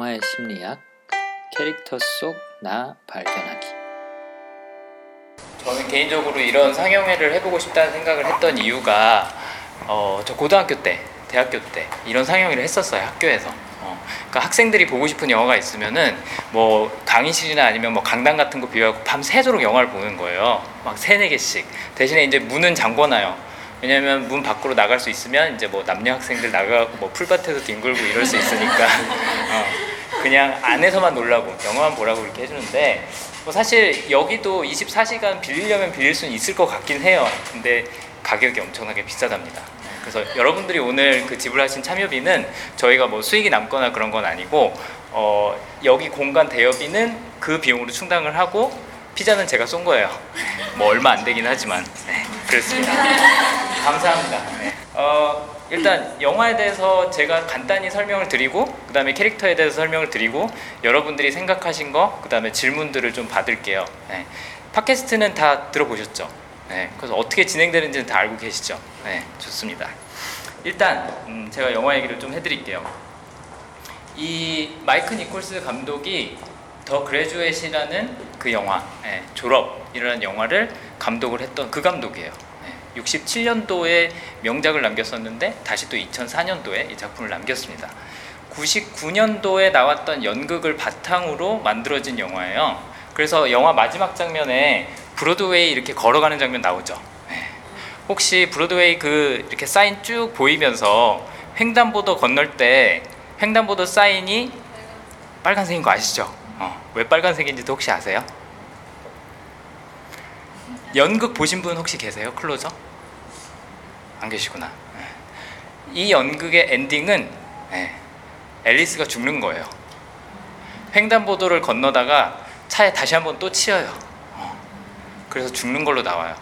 영화의 심리학 캐릭터 속 나 발견하기 저는 개인적으로 이런 상영회를 해보고 싶다는 생각을 했던 이유가 어, 저 고등학교 때, 대학교 때 이런 상영회를 했었어요 학교에서. 어, 그러니까 학생들이 보고 싶은 영화가 있으면은 뭐 강의실이나 아니면 뭐 강당 같은 거 비워갖고 밤 새도록 영화를 보는 거예요. 막 세네 개씩. 대신에 이제 문은 잠궈놔요. 왜냐면 문 밖으로 나갈 수 있으면 이제 뭐 남녀 학생들 나가고 뭐 풀밭에서 뒹굴고 이럴 수 있으니까 어, 그냥 안에서만 놀라고 영화만 보라고 이렇게 해주는데 뭐 사실 여기도 24시간 빌리려면 빌릴 수는 있을 것 같긴 해요. 근데 가격이 엄청나게 비싸답니다. 그래서 여러분들이 오늘 그 지불하신 참여비는 저희가 뭐 수익이 남거나 그런 건 아니고 어, 여기 공간 대여비는 그 비용으로 충당을 하고 피자는 제가 쏜 거예요. 뭐 얼마 안 되긴 하지만 네, 그렇습니다. 감사합니다. 네. 어, 일단 영화에 대해서 제가 간단히 설명을 드리고 그 다음에 캐릭터에 대해서 설명을 드리고 여러분들이 생각하신 거 그 다음에 질문들을 좀 받을게요. 네. 팟캐스트는 다 들어보셨죠? 네. 그래서 어떻게 진행되는지는 다 알고 계시죠? 네, 좋습니다. 일단 음, 제가 영화 얘기를 좀 해드릴게요. 이 마이크 니콜스 감독이 더 그레주엣이라는 그 영화 예, 졸업이라는 영화를 감독을 했던 그 감독이에요. 예, 67년도에 명작을 남겼었는데 다시 또 2004년도에 이 작품을 남겼습니다. 99년도에 나왔던 연극을 바탕으로 만들어진 영화예요. 그래서 영화 마지막 장면에 브로드웨이 이렇게 걸어가는 장면 나오죠. 예. 혹시 브로드웨이 그 이렇게 사인 쭉 보이면서 횡단보도 건널 때 횡단보도 사인이 빨간색인 거 아시죠? 어, 왜 빨간색인지도 혹시 아세요? 연극 보신 분 혹시 계세요? 클로저? 안 계시구나. 네. 이 연극의 엔딩은 네, 앨리스가 죽는 거예요. 횡단보도를 건너다가 차에 다시 한번 또 치여요. 어, 그래서 죽는 걸로 나와요.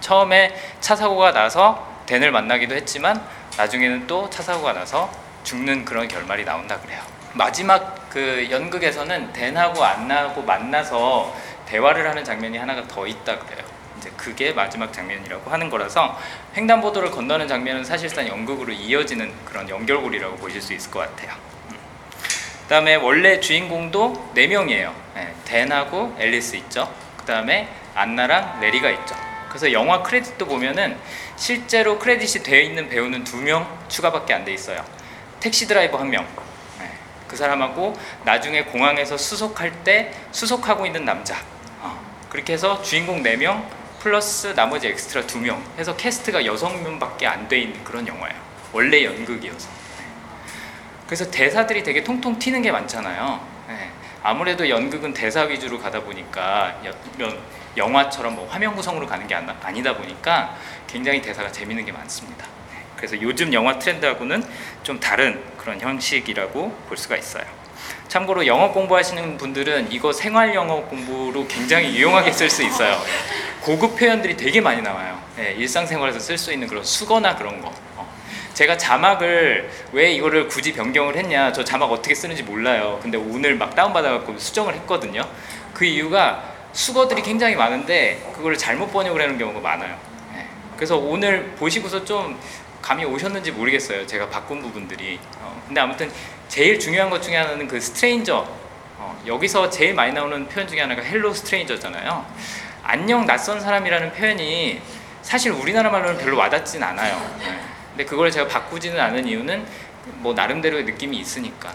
처음에 차 사고가 나서 댄을 만나기도 했지만 나중에는 또 차 사고가 나서 죽는 그런 결말이 나온다 그래요. 마지막 그 연극에서는 댄하고 안나하고 만나서 대화를 하는 장면이 하나가 더 있다 그래요. 이제 그게 마지막 장면이라고 하는 거라서 횡단보도를 건너는 장면은 사실상 연극으로 이어지는 그런 연결고리라고 보실 수 있을 것 같아요. 음. 그다음에 원래 주인공도 네 명이에요. 네, 댄하고 앨리스 있죠. 그다음에 안나랑 레리가 있죠. 그래서 영화 크레딧도 보면은 실제로 크레딧이 되어 있는 배우는 두 명 추가밖에 안 돼 있어요. 택시 드라이버 한 명, 네, 그 사람하고 나중에 공항에서 수속할 때 수속하고 있는 남자. 어, 그렇게 해서 주인공 4명 플러스 나머지 엑스트라 2명 해서 캐스트가 6명밖에 안 돼 있는 그런 영화예요. 원래 연극이어서. 네. 그래서 대사들이 되게 통통 튀는 게 많잖아요. 네. 아무래도 연극은 대사 위주로 가다 보니까 영화처럼 뭐 화면 구성으로 가는 게 아니다 보니까 굉장히 대사가 재밌는 게 많습니다. 그래서 요즘 영화 트렌드하고는 좀 다른 그런 형식이라고 볼 수가 있어요. 참고로 영어 공부하시는 분들은 이거 생활 영어 공부로 굉장히 유용하게 쓸 수 있어요. 고급 표현들이 되게 많이 나와요. 네, 일상생활에서 쓸 수 있는 그런 수거나 그런 거. 어. 제가 자막을 왜 이거를 굳이 변경을 했냐, 저 자막 어떻게 쓰는지 몰라요. 근데 오늘 막 다운받아갖고 수정을 했거든요. 그 이유가 수거들이 굉장히 많은데 그걸 잘못 번역을 하는 경우가 많아요. 네. 그래서 오늘 보시고서 좀 감이 오셨는지 모르겠어요. 제가 바꾼 부분들이. 어, 근데 아무튼 제일 중요한 것 중에 하나는 그 stranger. 어, 여기서 제일 많이 나오는 표현 중에 하나가 hello stranger잖아요. 안녕 낯선 사람이라는 표현이 사실 우리나라 말로는 별로 와닿진 않아요. 네. 근데 그걸 제가 바꾸지는 않은 이유는 뭐 나름대로의 느낌이 있으니까.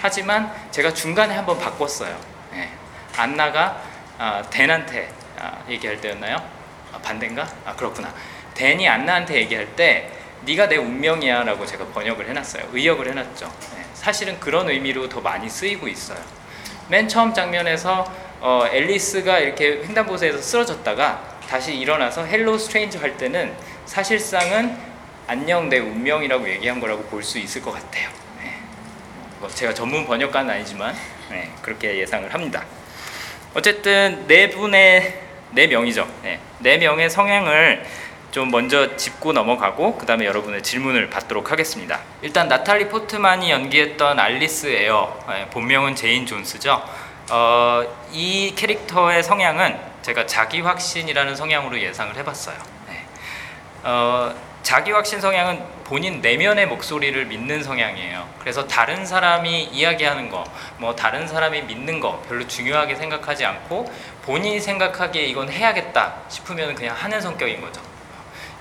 하지만 제가 중간에 한번 바꿨어요. 네. 안나가 아, 댄한테 아, 얘기할 때였나요? 아, 반대인가? 아 그렇구나. 댄이 안나한테 얘기할 때 네가 내 운명이야라고 제가 번역을 해놨어요. 의역을 해놨죠. 네, 사실은 그런 의미로 더 많이 쓰이고 있어요. 맨 처음 장면에서 어, 앨리스가 이렇게 횡단보도에서 쓰러졌다가 다시 일어나서 hello stranger 할 때는 사실상은 안녕 내 운명이라고 얘기한 거라고 볼 수 있을 것 같아요. 네. 뭐 제가 전문 번역가는 아니지만 네, 그렇게 예상을 합니다. 어쨌든 네 분의 네 명이죠. 네, 네 명의 성향을 좀 먼저 짚고 넘어가고 그 다음에 여러분의 질문을 받도록 하겠습니다. 일단 나탈리 포트만이 연기했던 앨리스 에어스 예, 본명은 제인 존스죠. 어, 이 캐릭터의 성향은 제가 자기 확신이라는 성향으로 예상을 해봤어요. 네. 어, 자기 확신 성향은 본인 내면의 목소리를 믿는 성향이에요. 그래서 다른 사람이 이야기하는 거, 뭐 다른 사람이 믿는 거 별로 중요하게 생각하지 않고 본인이 생각하기에 이건 해야겠다 싶으면 그냥 하는 성격인 거죠.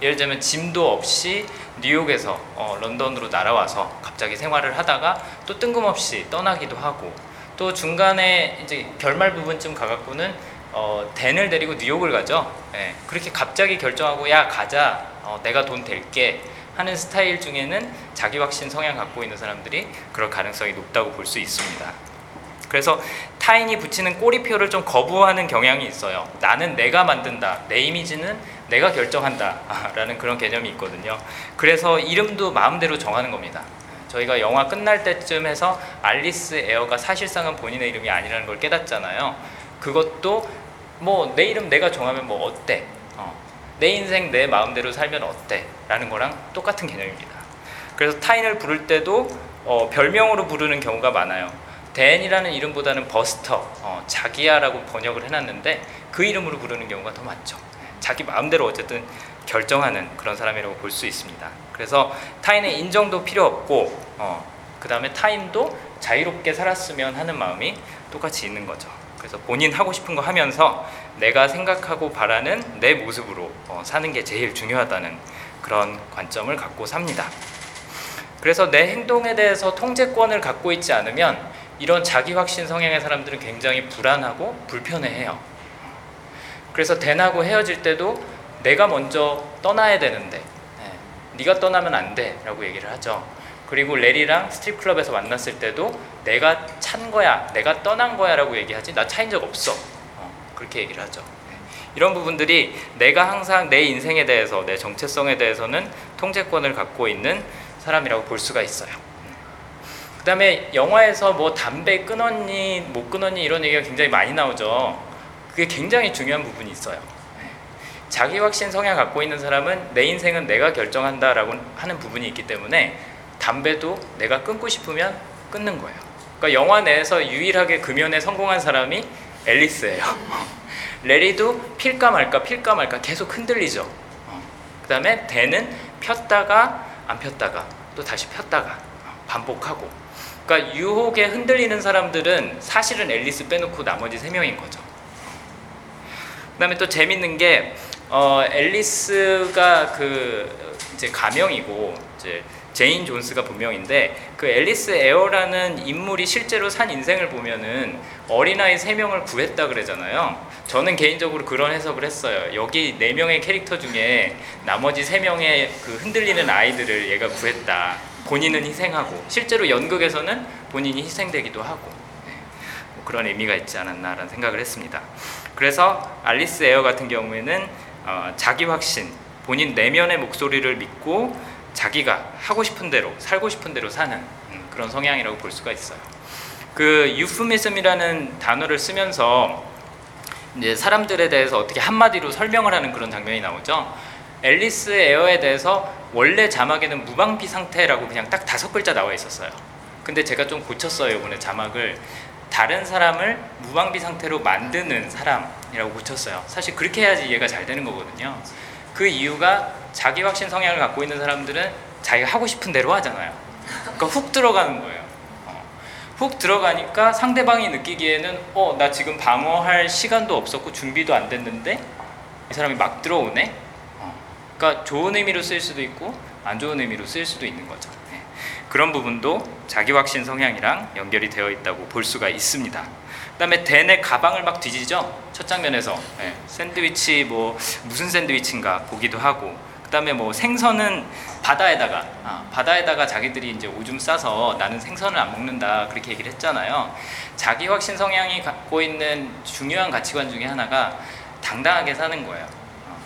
예를 들면 짐도 없이 뉴욕에서 어, 런던으로 날아와서 갑자기 생활을 하다가 또 뜬금없이 떠나기도 하고 또 중간에 이제 결말 부분쯤 가갖고는 어, 댄을 데리고 뉴욕을 가죠. 예, 그렇게 갑자기 결정하고 야 가자, 어, 내가 돈 댈게 하는 스타일 중에는 자기 확신 성향 갖고 있는 사람들이 그럴 가능성이 높다고 볼 수 있습니다. 그래서 타인이 붙이는 꼬리표를 좀 거부하는 경향이 있어요. 나는 내가 만든다. 내 이미지는 내가 결정한다. 라는 그런 개념이 있거든요. 그래서 이름도 마음대로 정하는 겁니다. 저희가 영화 끝날 때쯤 해서 알리스 에어가 사실상은 본인의 이름이 아니라는 걸 깨닫잖아요. 그것도 뭐 내 이름 내가 정하면 뭐 어때? 어. 내 인생 내 마음대로 살면 어때? 라는 거랑 똑같은 개념입니다. 그래서 타인을 부를 때도 어, 별명으로 부르는 경우가 많아요. 댄이라는 이름보다는 버스터, 어, 자기야라고 번역을 해놨는데 그 이름으로 부르는 경우가 더 많죠. 자기 마음대로 어쨌든 결정하는 그런 사람이라고 볼 수 있습니다. 그래서 타인의 인정도 필요 없고 어, 그 다음에 타인도 자유롭게 살았으면 하는 마음이 똑같이 있는 거죠. 그래서 본인 하고 싶은 거 하면서 내가 생각하고 바라는 내 모습으로 어, 사는 게 제일 중요하다는 그런 관점을 갖고 삽니다. 그래서 내 행동에 대해서 통제권을 갖고 있지 않으면 이런 자기 확신 성향의 사람들은 굉장히 불안하고 불편해해요. 그래서 댄하고 헤어질 때도 내가 먼저 떠나야 되는데 네, 네가 떠나면 안 돼라고 얘기를 하죠. 그리고 래리랑 스트립 클럽에서 만났을 때도 내가 찬 거야, 내가 떠난 거야라고 얘기하지 나 차인 적 없어. 어, 그렇게 얘기를 하죠. 네. 이런 부분들이 내가 항상 내 인생에 대해서 내 정체성에 대해서는 통제권을 갖고 있는 사람이라고 볼 수가 있어요. 그 다음에 영화에서 뭐 담배 끊었니 못 끊었니 이런 얘기가 굉장히 많이 나오죠. 그게 굉장히 중요한 부분이 있어요. 자기 확신 성향 갖고 있는 사람은 내 인생은 내가 결정한다라고 하는 부분이 있기 때문에 담배도 내가 끊고 싶으면 끊는 거예요. 그러니까 영화 내에서 유일하게 금연에 성공한 사람이 앨리스예요. 레리도 필까 말까 필까 말까 계속 흔들리죠. 그 다음에 대는 폈다가 안 폈다가 또 다시 폈다가 반복하고 그러니까 유혹에 흔들리는 사람들은 사실은 앨리스 빼놓고 나머지 세 명인 거죠. 그다음에 또 재밌는 게 어, 앨리스가 그 이제 가명이고 이제 제인 존스가 본명인데 그 앨리스 에어라는 인물이 실제로 산 인생을 보면은 어린아이 세 명을 구했다 그러잖아요. 저는 개인적으로 그런 해석을 했어요. 여기 네 명의 캐릭터 중에 나머지 세 명의 그 흔들리는 아이들을 얘가 구했다. 본인은 희생하고 실제로 연극에서는 본인이 희생되기도 하고 네. 뭐 그런 의미가 있지 않았나라는 생각을 했습니다. 그래서 알리스 에어 같은 경우에는 어, 자기 확신, 본인 내면의 목소리를 믿고 자기가 하고 싶은 대로 살고 싶은 대로 사는 음, 그런 성향이라고 볼 수가 있어요. 그 유프미즘이라는 단어를 쓰면서 이제 사람들에 대해서 어떻게 한마디로 설명을 하는 그런 장면이 나오죠. 앨리스 에어에 대해서 원래 자막에는 무방비 상태라고 그냥 딱 다섯 글자 나와 있었어요. 근데 제가 좀 고쳤어요 이번에 자막을 다른 사람을 무방비 상태로 만드는 사람이라고 고쳤어요. 사실 그렇게 해야지 이해가 잘 되는 거거든요. 그 이유가 자기 확신 성향을 갖고 있는 사람들은 자기가 하고 싶은 대로 하잖아요. 그러니까 훅 들어가는 거예요. 어. 훅 들어가니까 상대방이 느끼기에는 어, 나 지금 방어할 시간도 없었고 준비도 안 됐는데 이 사람이 막 들어오네. 어. 그러니까 좋은 의미로 쓰일 수도 있고 안 좋은 의미로 쓰일 수도 있는 거죠. 네. 그런 부분도 자기 확신 성향이랑 연결이 되어 있다고 볼 수가 있습니다. 그다음에 댄의 가방을 막 뒤지죠. 첫 장면에서 네. 샌드위치 뭐 무슨 샌드위치인가 보기도 하고 그다음에 뭐 생선은 바다에다가 아, 바다에다가 자기들이 이제 오줌 싸서 나는 생선을 안 먹는다 그렇게 얘기를 했잖아요. 자기 확신 성향이 갖고 있는 중요한 가치관 중에 하나가 당당하게 사는 거예요. 어,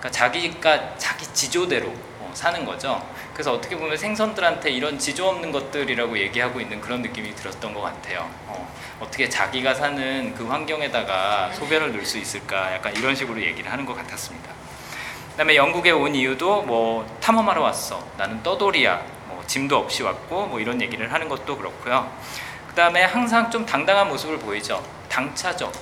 그러니까 자기가 자기 지조대로 어, 사는 거죠. 그래서 어떻게 보면 생선들한테 이런 지조 없는 것들이라고 얘기하고 있는 그런 느낌이 들었던 것 같아요. 어, 떻게 자기가 사는 그 환경에다가 소변을 넣을 수 있을까? 약간 이런 식으로 얘기를 하는 것 같았습니다. 그 다음에 영국에 온 이유도 뭐 탐험하러 왔어. 나는 떠돌이야. 뭐 짐도 없이 왔고 뭐 이런 얘기를 하는 것도 그렇고요. 그 다음에 항상 좀 당당한 모습을 보이죠. 당차죠.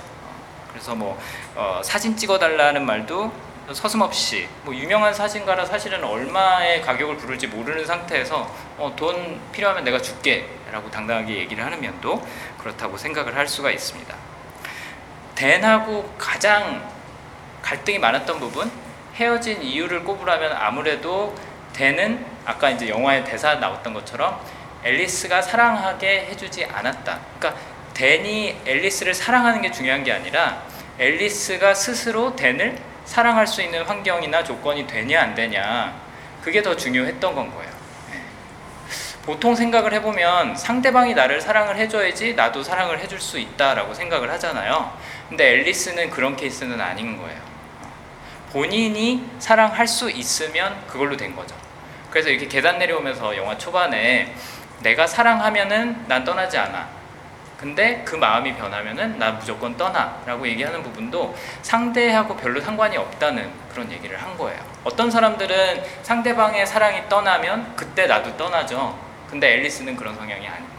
그래서 뭐 어, 사진 찍어달라는 말도 서슴없이 뭐 유명한 사진가라 사실은 얼마의 가격을 부를지 모르는 상태에서 어, 돈 필요하면 내가 줄게라고 당당하게 얘기를 하는 면도 그렇다고 생각을 할 수가 있습니다. 댄하고 가장 갈등이 많았던 부분 헤어진 이유를 꼽으라면 아무래도 댄은 아까 이제 영화의 대사 나왔던 것처럼 앨리스가 사랑하게 해주지 않았다. 그러니까 댄이 앨리스를 사랑하는 게 중요한 게 아니라 앨리스가 스스로 댄을 사랑할 수 있는 환경이나 조건이 되냐 안 되냐 그게 더 중요했던 건 거예요. 네. 보통 생각을 해보면 상대방이 나를 사랑을 해줘야지 나도 사랑을 해줄 수 있다라고 생각을 하잖아요. 근데 앨리스는 그런 케이스는 아닌 거예요. 본인이 사랑할 수 있으면 그걸로 된 거죠. 그래서 이렇게 계단 내려오면서 영화 초반에 내가 사랑하면은 난 떠나지 않아. 근데 그 마음이 변하면은 나 무조건 떠나라고 얘기하는 부분도 상대하고 별로 상관이 없다는 그런 얘기를 한 거예요. 어떤 사람들은 상대방의 사랑이 떠나면 그때 나도 떠나죠. 근데 앨리스는 그런 성향이 거죠.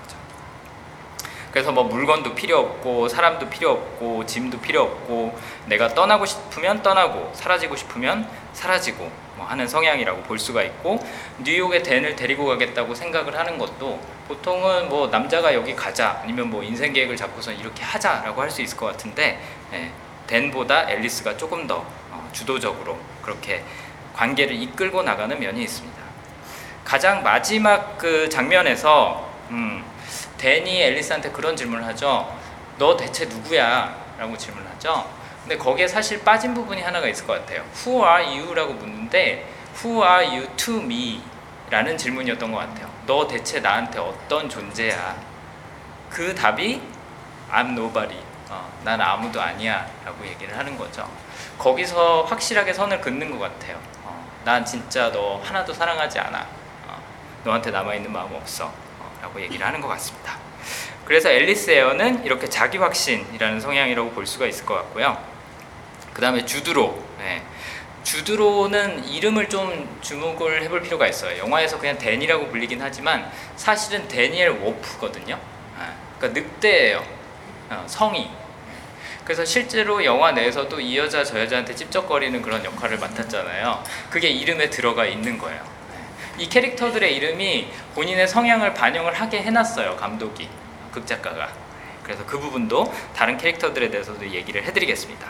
그래서 뭐 물건도 필요 없고 사람도 필요 없고 짐도 필요 없고 내가 떠나고 싶으면 떠나고 사라지고 싶으면 사라지고 뭐 하는 성향이라고 볼 수가 있고 뉴욕에 댄을 데리고 가겠다고 생각을 하는 것도 보통은 뭐 남자가 여기 가자 아니면 뭐 인생 계획을 잡고서 이렇게 하자라고 할 수 있을 것 같은데 예, 댄보다 앨리스가 조금 더 어, 주도적으로 그렇게 관계를 이끌고 나가는 면이 있습니다. 가장 마지막 그 장면에서 음, 댄이 앨리스한테 그런 질문을 하죠. 너 대체 누구야? 라고 질문하죠. 근데 거기에 사실 빠진 부분이 하나가 있을 것 같아요. Who are you? 라고 묻는데 Who are you to me? 라는 질문이었던 것 같아요. 너 대체 나한테 어떤 존재야? 그 답이 I'm nobody. 어, 난 아무도 아니야. 라고 얘기를 하는 거죠. 거기서 확실하게 선을 긋는 것 같아요. 어, 난 진짜 너 하나도 사랑하지 않아. 어, 너한테 남아있는 마음 없어. 어, 라고 얘기를 하는 것 같습니다. 그래서 앨리스 에어는 이렇게 자기 확신이라는 성향이라고 볼 수가 있을 것 같고요. 그 다음에 주드로. 네. 주드로는 이름을 좀 주목을 해볼 필요가 있어요. 영화에서 그냥 댄이라고 불리긴 하지만 사실은 데니엘 워프거든요. 네. 그러니까 늑대예요. 어, 성이. 그래서 실제로 영화 내에서도 이 여자 저 여자한테 찝쩍거리는 그런 역할을 맡았잖아요. 그게 이름에 들어가 있는 거예요. 네. 이 캐릭터들의 이름이 본인의 성향을 반영을 하게 해놨어요. 감독이, 극작가가. 그래서 그 부분도 다른 캐릭터들에 대해서도 얘기를 해드리겠습니다.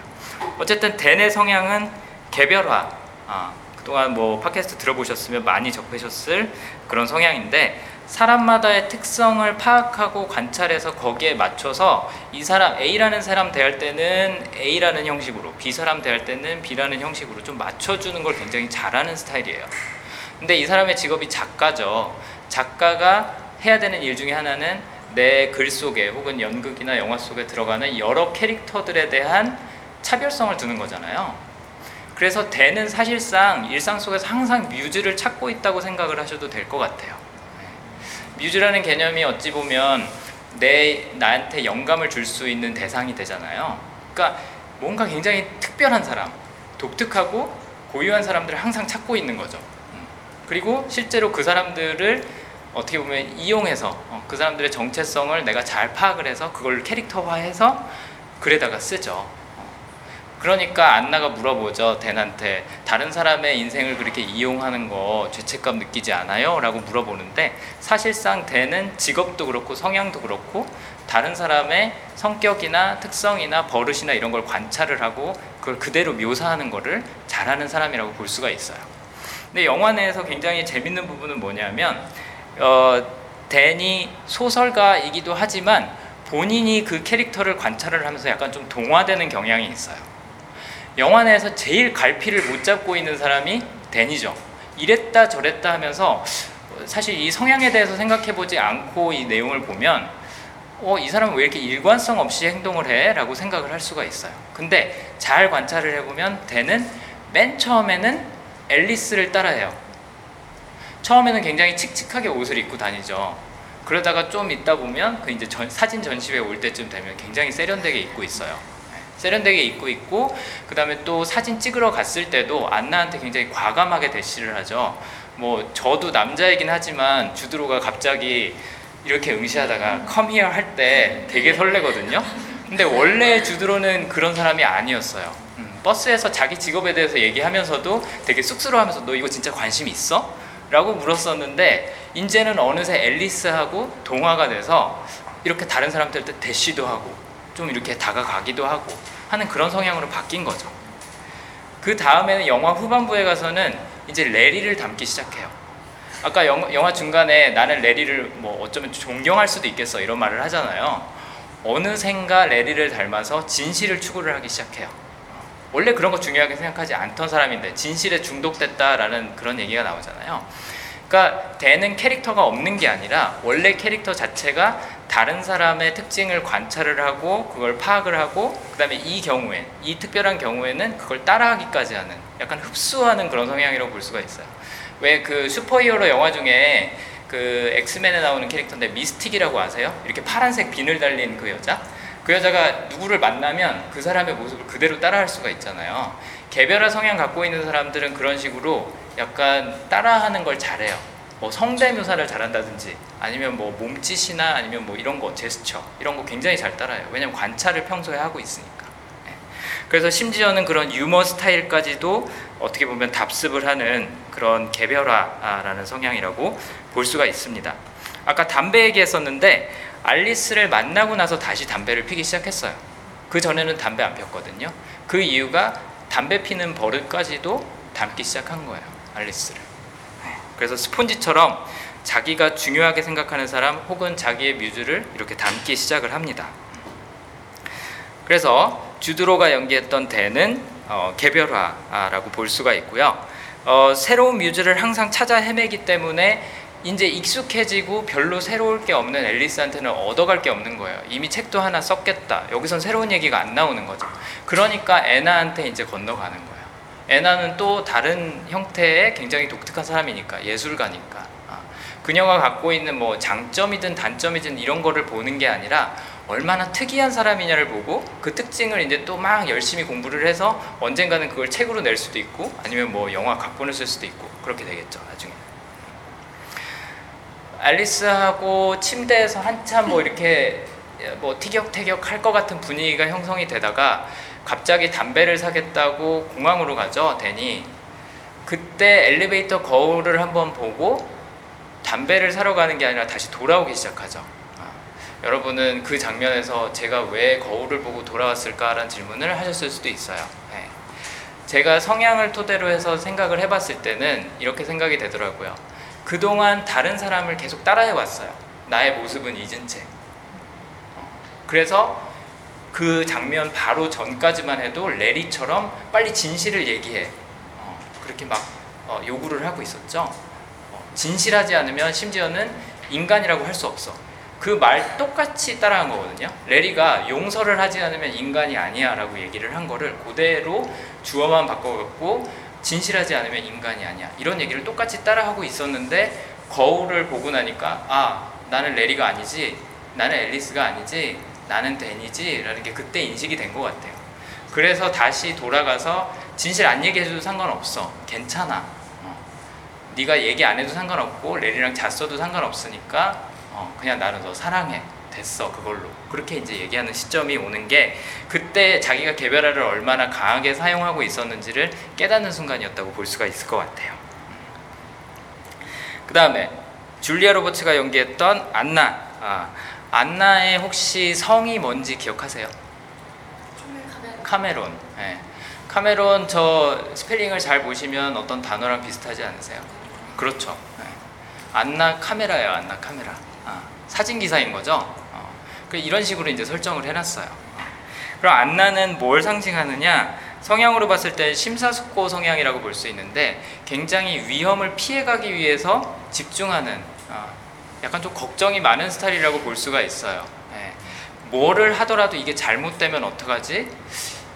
어쨌든 댄의 성향은 개별화. 아, 그동안 뭐 팟캐스트 들어보셨으면 많이 접하셨을 그런 성향인데 사람마다의 특성을 파악하고 관찰해서 거기에 맞춰서 이 사람 A라는 사람 대할 때는 A라는 형식으로 B 사람 대할 때는 B라는 형식으로 좀 맞춰주는 걸 굉장히 잘하는 스타일이에요. 근데 이 사람의 직업이 작가죠. 작가가 해야 되는 일 중에 하나는 내 글 속에 혹은 연극이나 영화 속에 들어가는 여러 캐릭터들에 대한 차별성을 두는 거잖아요. 그래서 대는 사실상 일상 속에서 항상 뮤즈를 찾고 있다고 생각을 하셔도 될 것 같아요. 뮤즈라는 개념이 어찌 보면 내 나한테 영감을 줄 수 있는 대상이 되잖아요. 그러니까 뭔가 굉장히 특별한 사람, 독특하고 고유한 사람들을 항상 찾고 있는 거죠. 그리고 실제로 그 사람들을 어떻게 보면 이용해서 어, 그 사람들의 정체성을 내가 잘 파악을 해서 그걸 캐릭터화해서 글에다가 쓰죠. 그러니까 안나가 물어보죠 댄한테 다른 사람의 인생을 그렇게 이용하는 거 죄책감 느끼지 않아요? 라고 물어보는데 사실상 댄은 직업도 그렇고 성향도 그렇고 다른 사람의 성격이나 특성이나 버릇이나 이런 걸 관찰을 하고 그걸 그대로 묘사하는 거를 잘하는 사람이라고 볼 수가 있어요 근데 영화 내에서 굉장히 재밌는 부분은 뭐냐면 어, 댄이 소설가이기도 하지만 본인이 그 캐릭터를 관찰을 하면서 약간 좀 동화되는 경향이 있어요 영화 내에서 제일 갈피를 못 잡고 있는 사람이 댄이죠. 이랬다 저랬다 하면서 사실 이 성향에 대해서 생각해 보지 않고 이 내용을 보면 어, 이 사람은 왜 이렇게 일관성 없이 행동을 해? 라고 생각을 할 수가 있어요. 근데 잘 관찰을 해보면 댄은 맨 처음에는 앨리스를 따라해요. 처음에는 굉장히 칙칙하게 옷을 입고 다니죠. 그러다가 좀 있다 보면 그 이제 전, 사진 전시회 올 때쯤 되면 굉장히 세련되게 입고 있어요. 세련되게 입고 있고 그 다음에 또 사진 찍으러 갔을 때도 안나한테 굉장히 과감하게 대시를 하죠. 뭐 저도 남자이긴 하지만 주드로가 갑자기 이렇게 응시하다가 come here 할때 되게 설레거든요. 근데 원래 주드로는 그런 사람이 아니었어요. 음, 버스에서 자기 직업에 대해서 얘기하면서도 되게 쑥스러워하면서 너 이거 진짜 관심 있어? 라고 물었었는데 이제는 어느새 앨리스하고 동화가 돼서 이렇게 다른 사람들한테 대시도 하고 좀 이렇게 다가가기도 하고 하는 그런 성향으로 바뀐 거죠. 그 다음에는 영화 후반부에 가서는 이제 레리를 담기 시작해요. 아까 영, 영화 중간에 나는 레리를 뭐 어쩌면 존경할 수도 있겠어 이런 말을 하잖아요. 어느샌가 레리를 닮아서 진실을 추구를 하기 시작해요. 원래 그런 거 중요하게 생각하지 않던 사람인데 진실에 중독됐다라는 그런 얘기가 나오잖아요. 그러니까 대는 캐릭터가 없는 게 아니라 원래 캐릭터 자체가 다른 사람의 특징을 관찰을 하고 그걸 파악을 하고 그다음에 이 경우에 이 특별한 경우에는 그걸 따라하기까지 하는 약간 흡수하는 그런 성향이라고 볼 수가 있어요. 왜 그 슈퍼히어로 영화 중에 그 엑스맨에 나오는 캐릭터인데 미스틱이라고 아세요? 이렇게 파란색 비늘 달린 그 여자? 그 여자가 누구를 만나면 그 사람의 모습을 그대로 따라할 수가 있잖아요. 개별화 성향 갖고 있는 사람들은 그런 식으로 약간 따라하는 걸 잘해요. 뭐 성대 묘사를 잘한다든지 아니면 뭐 몸짓이나 아니면 뭐 이런 거 제스처 이런 거 굉장히 잘 따라해요. 왜냐면 관찰을 평소에 하고 있으니까. 네. 그래서 심지어는 그런 유머 스타일까지도 어떻게 보면 답습을 하는 그런 개별화라는 성향이라고 볼 수가 있습니다. 아까 담배 얘기했었는데 알리스를 만나고 나서 다시 담배를 피기 시작했어요. 그 전에는 담배 안 폈거든요. 그 이유가 담배 피는 버릇까지도 담기 시작한 거예요. 알리스를. 네. 그래서 스폰지처럼 자기가 중요하게 생각하는 사람 혹은 자기의 뮤즈를 이렇게 담기 시작을 합니다. 그래서 주드로가 연기했던 대는 어, 개별화라고 볼 수가 있고요. 어, 새로운 뮤즈를 항상 찾아 헤매기 때문에 이제 익숙해지고 별로 새로울 게 없는 앨리스한테는 얻어갈 게 없는 거예요. 이미 책도 하나 썼겠다. 여기선 새로운 얘기가 안 나오는 거죠. 그러니까 애나한테 이제 건너가는 거예요. 애나는 또 다른 형태의 굉장히 독특한 사람이니까 예술가니까 아, 그녀가 갖고 있는 뭐 장점이든 단점이든 이런 거를 보는 게 아니라 얼마나 특이한 사람이냐를 보고 그 특징을 이제 또 막 열심히 공부를 해서 언젠가는 그걸 책으로 낼 수도 있고 아니면 뭐 영화 각본을 쓸 수도 있고 그렇게 되겠죠 나중에. 앨리스하고 침대에서 한참 뭐 이렇게 뭐 티격태격 할 것 같은 분위기가 형성이 되다가 갑자기 담배를 사겠다고 공항으로 가죠 데니 그때 엘리베이터 거울을 한번 보고 담배를 사러 가는 게 아니라 다시 돌아오기 시작하죠. 아, 여러분은 그 장면에서 제가 왜 거울을 보고 돌아왔을까라는 질문을 하셨을 수도 있어요. 네. 제가 성향을 토대로 해서 생각을 해봤을 때는 이렇게 생각이 되더라고요 그동안 다른 사람을 계속 따라해 왔어요. 나의 모습은 잊은 채. 그래서 그 장면 바로 전까지만 해도 레리처럼 빨리 진실을 얘기해. 어, 그렇게 막 어, 요구를 하고 있었죠. 어, 진실하지 않으면 심지어는 인간이라고 할 수 없어. 그 말 똑같이 따라한 거거든요. 레리가 용서를 하지 않으면 인간이 아니야 라고 얘기를 한 거를 그대로 주어만 바꿔갖고 진실하지 않으면 인간이 아니야. 이런 얘기를 똑같이 따라하고 있었는데 거울을 보고 나니까 아 나는 레리가 아니지 나는 앨리스가 아니지 나는 댄이지 라는 게 그때 인식이 된 것 같아요. 그래서 다시 돌아가서 진실 안 얘기해줘도 상관없어. 괜찮아. 어. 네가 얘기 안 해도 상관없고 레리랑 잤어도 상관없으니까 어, 그냥 나는 너 사랑해. 됐어 그걸로 그렇게 이제 얘기하는 시점이 오는 게 그때 자기가 개별화를 얼마나 강하게 사용하고 있었는지를 깨닫는 순간이었다고 볼 수가 있을 것 같아요. 그 다음에 줄리아 로버츠가 연기했던 안나 아, 안나의 혹시 성이 뭔지 기억하세요? 카메론. 네. 카메론 저 스펠링을 잘 보시면 어떤 단어랑 비슷하지 않으세요? 그렇죠. 네. 안나 카메라예요. 안나 카메라. 아, 사진 기사인 거죠. 그 이런 식으로 이제 설정을 해놨어요. 그럼 안나는 뭘 상징하느냐? 성향으로 봤을 때 심사숙고 성향이라고 볼 수 있는데 굉장히 위험을 피해가기 위해서 집중하는 어, 약간 좀 걱정이 많은 스타일이라고 볼 수가 있어요. 네. 뭐를 하더라도 이게 잘못되면 어떡하지?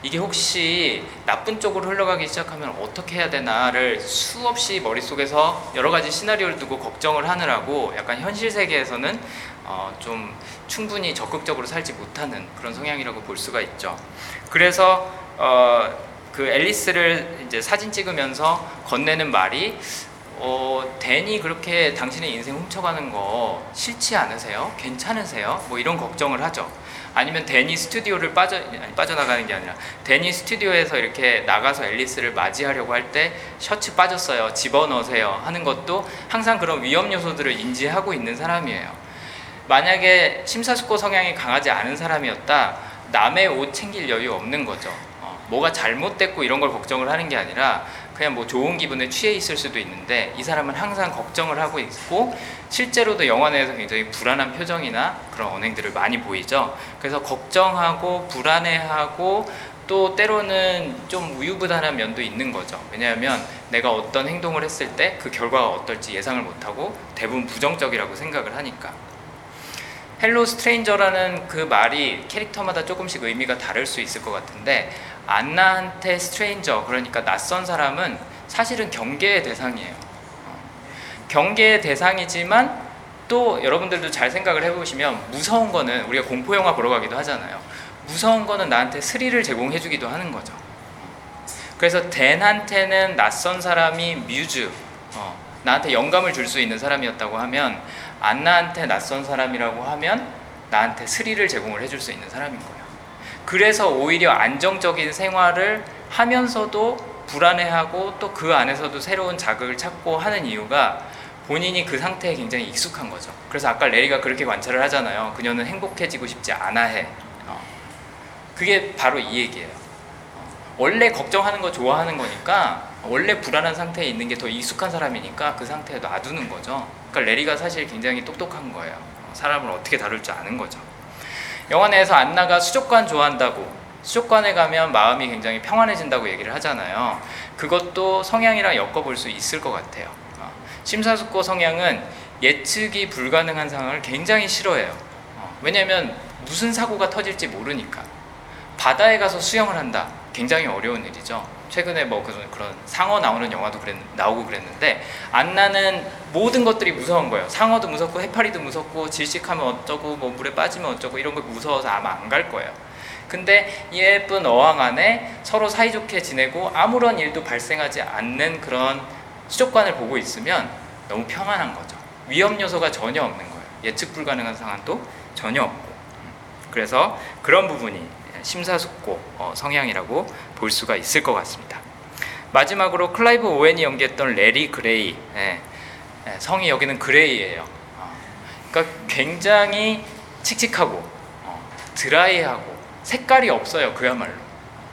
이게 혹시 나쁜 쪽으로 흘러가기 시작하면 어떻게 해야 되나를 수없이 머릿속에서 여러 가지 시나리오를 두고 걱정을 하느라고 약간 현실 세계에서는 어, 좀 충분히 적극적으로 살지 못하는 그런 성향이라고 볼 수가 있죠. 그래서 어, 그 앨리스를 이제 사진 찍으면서 건네는 말이 어, 댄이 그렇게 당신의 인생 훔쳐가는 거 싫지 않으세요? 괜찮으세요? 뭐 이런 걱정을 하죠. 아니면 데니 스튜디오를 빠져 아니, 빠져나가는 게 아니라 데니 스튜디오에서 이렇게 나가서 앨리스를 맞이하려고 할 때 셔츠 빠졌어요 집어넣으세요 하는 것도 항상 그런 위험 요소들을 인지하고 있는 사람이에요 만약에 심사숙고 성향이 강하지 않은 사람이었다 남의 옷 챙길 여유 없는 거죠 어, 뭐가 잘못됐고 이런 걸 걱정을 하는 게 아니라 그냥 뭐 좋은 기분에 취해 있을 수도 있는데 이 사람은 항상 걱정을 하고 있고 실제로도 영화 내에서 굉장히 불안한 표정이나 그런 언행들을 많이 보이죠. 그래서 걱정하고 불안해하고 또 때로는 좀 우유부단한 면도 있는 거죠. 왜냐하면 내가 어떤 행동을 했을 때 그 결과가 어떨지 예상을 못하고 대부분 부정적이라고 생각을 하니까. Hello stranger라는 그 말이 캐릭터마다 조금씩 의미가 다를 수 있을 것 같은데 안나한테 스트레인저 그러니까 낯선 사람은 사실은 경계의 대상이에요. 어. 경계의 대상이지만 또 여러분들도 잘 생각을 해보시면 무서운 거는 우리가 공포 영화 보러 가기도 하잖아요. 무서운 거는 나한테 스릴을 제공해주기도 하는 거죠. 그래서 댄한테는 낯선 사람이 뮤즈, 어, 나한테 영감을 줄 수 있는 사람이었다고 하면 안나한테 낯선 사람이라고 하면 나한테 스릴을 제공을 해줄 수 있는 사람인 거예요. 그래서 오히려 안정적인 생활을 하면서도 불안해하고 또 그 안에서도 새로운 자극을 찾고 하는 이유가 본인이 그 상태에 굉장히 익숙한 거죠. 그래서 아까 레리가 그렇게 관찰을 하잖아요. 그녀는 행복해지고 싶지 않아 해. 어. 그게 바로 이 얘기예요. 어. 원래 걱정하는 거 좋아하는 거니까 원래 불안한 상태에 있는 게 더 익숙한 사람이니까 그 상태에 놔두는 거죠. 그러니까 레리가 사실 굉장히 똑똑한 거예요. 어, 사람을 어떻게 다룰 줄 아는 거죠. 영화 내에서 안나가 수족관 좋아한다고 수족관에 가면 마음이 굉장히 평안해진다고 얘기를 하잖아요. 그것도 성향이랑 엮어볼 수 있을 것 같아요. 어, 심사숙고 성향은 예측이 불가능한 상황을 굉장히 싫어해요. 어, 왜냐하면 무슨 사고가 터질지 모르니까. 바다에 가서 수영을 한다. 굉장히 어려운 일이죠. 최근에 뭐 그런 상어 나오는 영화도 그랬, 나오고 그랬는데 안나는 모든 것들이 무서운 거예요. 상어도 무섭고 해파리도 무섭고 질식하면 어쩌고 뭐 물에 빠지면 어쩌고 이런 거 무서워서 아마 안 갈 거예요. 근데 예쁜 어항 안에 서로 사이좋게 지내고 아무런 일도 발생하지 않는 그런 수족관을 보고 있으면 너무 평안한 거죠. 위험 요소가 전혀 없는 거예요. 예측 불가능한 상황도 전혀 없고. 그래서 그런 부분이 심사숙고 어, 성향이라고 볼 수가 있을 것 같습니다. 마지막으로 클라이브 오웬이 연기했던 레리 그레이 예, 예, 성이 여기는 그레이예요. 어, 그러니까 굉장히 칙칙하고 어, 드라이하고 색깔이 없어요. 그야말로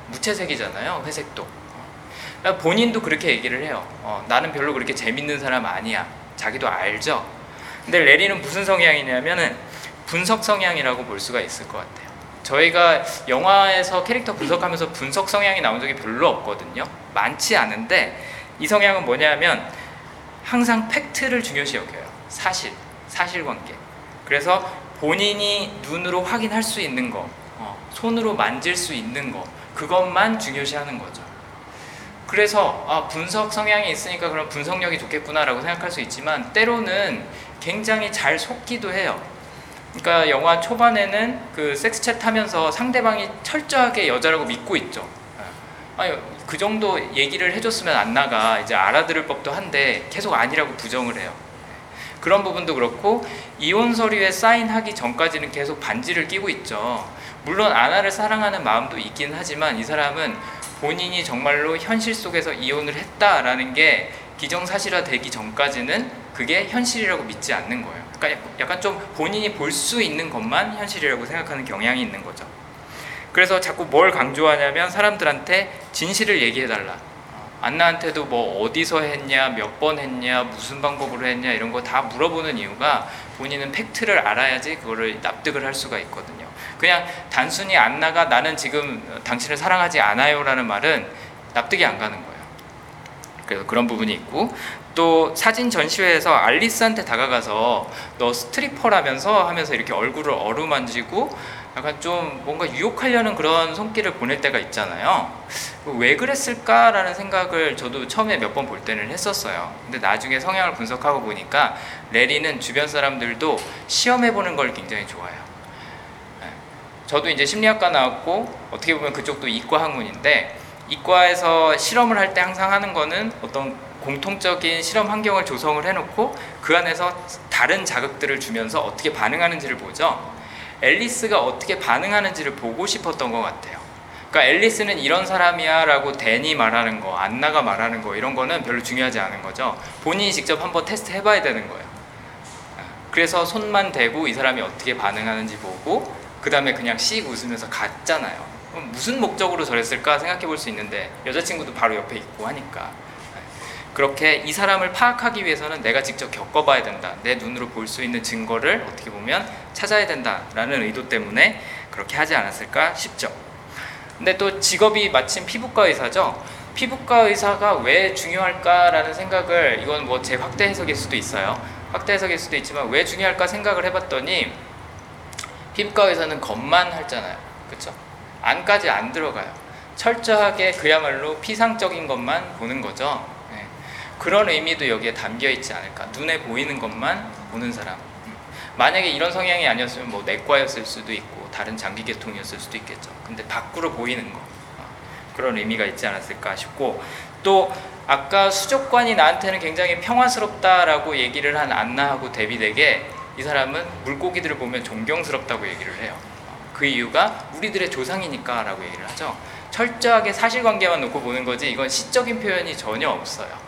무채색이잖아요. 회색도. 그러니까 본인도 그렇게 얘기를 해요. 어, 나는 별로 그렇게 재밌는 사람 아니야. 자기도 알죠. 근데 레리는 무슨 성향이냐면은 분석 성향이라고 볼 수가 있을 것 같아요. 저희가 영화에서 캐릭터 분석하면서 분석 성향이 나온 적이 별로 없거든요. 많지 않은데 이 성향은 뭐냐면 항상 팩트를 중요시 여겨요. 사실, 사실관계. 그래서 본인이 눈으로 확인할 수 있는 거, 어, 손으로 만질 수 있는 거, 그것만 중요시하는 거죠. 그래서 아, 분석 성향이 있으니까 그럼 분석력이 좋겠구나라고 생각할 수 있지만 때로는 굉장히 잘 속기도 해요. 그러니까 영화 초반에는 그 섹스챗 하면서 상대방이 철저하게 여자라고 믿고 있죠. 예. 아니 그 정도 얘기를 해줬으면 안 나가 이제 알아들을 법도 한데 계속 아니라고 부정을 해요. 예. 그런 부분도 그렇고 이혼 서류에 사인하기 전까지는 계속 반지를 끼고 있죠. 물론 아나를 사랑하는 마음도 있긴 하지만 이 사람은 본인이 정말로 현실 속에서 이혼을 했다라는 게 기정사실화 되기 전까지는 그게 현실이라고 믿지 않는 거예요. 그러니까 약간 좀 본인이 볼 수 있는 것만 현실이라고 생각하는 경향이 있는 거죠. 그래서 자꾸 뭘 강조하냐면 사람들한테 진실을 얘기해달라. 안나한테도 뭐 어디서 했냐, 몇 번 했냐, 무슨 방법으로 했냐 이런 거 다 물어보는 이유가 본인은 팩트를 알아야지 그거를 납득을 할 수가 있거든요. 그냥 단순히 안나가 나는 지금 당신을 사랑하지 않아요라는 말은 납득이 안 가는 거예요. 그래서 그런 부분이 있고 또 사진 전시회에서 알리스한테 다가가서 너 스트리퍼라면서 하면서 이렇게 얼굴을 어루만지고 약간 좀 뭔가 유혹하려는 그런 손길을 보낼 때가 있잖아요. 왜 그랬을까라는 생각을 저도 처음에 몇 번 볼 때는 했었어요. 근데 나중에 성향을 분석하고 보니까 레리는 주변 사람들도 시험해 보는 걸 굉장히 좋아해요. 네. 저도 이제 심리학과 나왔고 어떻게 보면 그쪽도 이과 학문인데 이과에서 실험을 할 때 항상 하는 거는 어떤 공통적인 실험 환경을 조성을 해놓고 그 안에서 다른 자극들을 주면서 어떻게 반응하는지를 보죠. 앨리스가 어떻게 반응하는지를 보고 싶었던 것 같아요. 그러니까 앨리스는 이런 사람이야라고 댄이 말하는 거, 안나가 말하는 거 이런 거는 별로 중요하지 않은 거죠. 본인이 직접 한번 테스트 해봐야 되는 거예요. 그래서 손만 대고 이 사람이 어떻게 반응하는지 보고 그 다음에 그냥 씩 웃으면서 갔잖아요. 무슨 목적으로 저랬을까 생각해 볼 수 있는데 여자친구도 바로 옆에 있고 하니까 그렇게 이 사람을 파악하기 위해서는 내가 직접 겪어봐야 된다. 내 눈으로 볼 수 있는 증거를 어떻게 보면 찾아야 된다라는 의도 때문에 그렇게 하지 않았을까 싶죠. 근데 또 직업이 마침 피부과 의사죠. 피부과 의사가 왜 중요할까라는 생각을 이건 뭐 제 확대 해석일 수도 있어요. 확대 해석일 수도 있지만 왜 중요할까 생각을 해봤더니 피부과 의사는 겉만 할잖아요. 그렇죠? 안까지 안 들어가요. 철저하게 그야말로 피상적인 것만 보는 거죠. 네. 그런 의미도 여기에 담겨 있지 않을까. 눈에 보이는 것만 보는 사람. 음. 만약에 이런 성향이 아니었으면 뭐 내과였을 수도 있고 다른 장기 계통이었을 수도 있겠죠. 근데 밖으로 보이는 거 어, 그런 의미가 있지 않았을까 싶고 또 아까 수족관이 나한테는 굉장히 평화스럽다라고 얘기를 한 안나하고 대비되게 이 사람은 물고기들을 보면 존경스럽다고 얘기를 해요. 그 이유가 우리들의 조상이니까라고 얘기를 하죠. 철저하게 사실관계만 놓고 보는 거지 이건 시적인 표현이 전혀 없어요.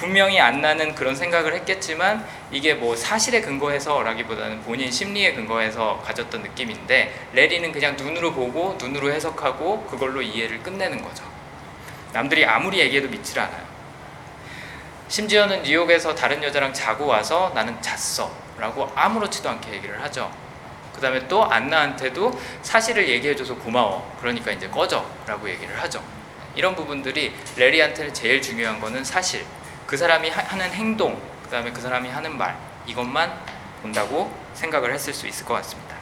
네. 분명히 안 나는 그런 생각을 했겠지만 이게 뭐 사실에 근거해서라기보다는 본인 심리에 근거해서 가졌던 느낌인데 레리는 그냥 눈으로 보고 눈으로 해석하고 그걸로 이해를 끝내는 거죠. 남들이 아무리 얘기해도 믿질 않아요. 심지어는 뉴욕에서 다른 여자랑 자고 와서 나는 잤어 라고 아무렇지도 않게 얘기를 하죠. 그 다음에 또 안나한테도 사실을 얘기해줘서 고마워. 그러니까 이제 꺼져. 라고 얘기를 하죠. 이런 부분들이 레리한테는 제일 중요한 거는 사실. 그 사람이 하 는 행동, 그 다음에 그 사람이 하는 말, 이것만 본다고 생각을 했을 수 있을 것 같습니다.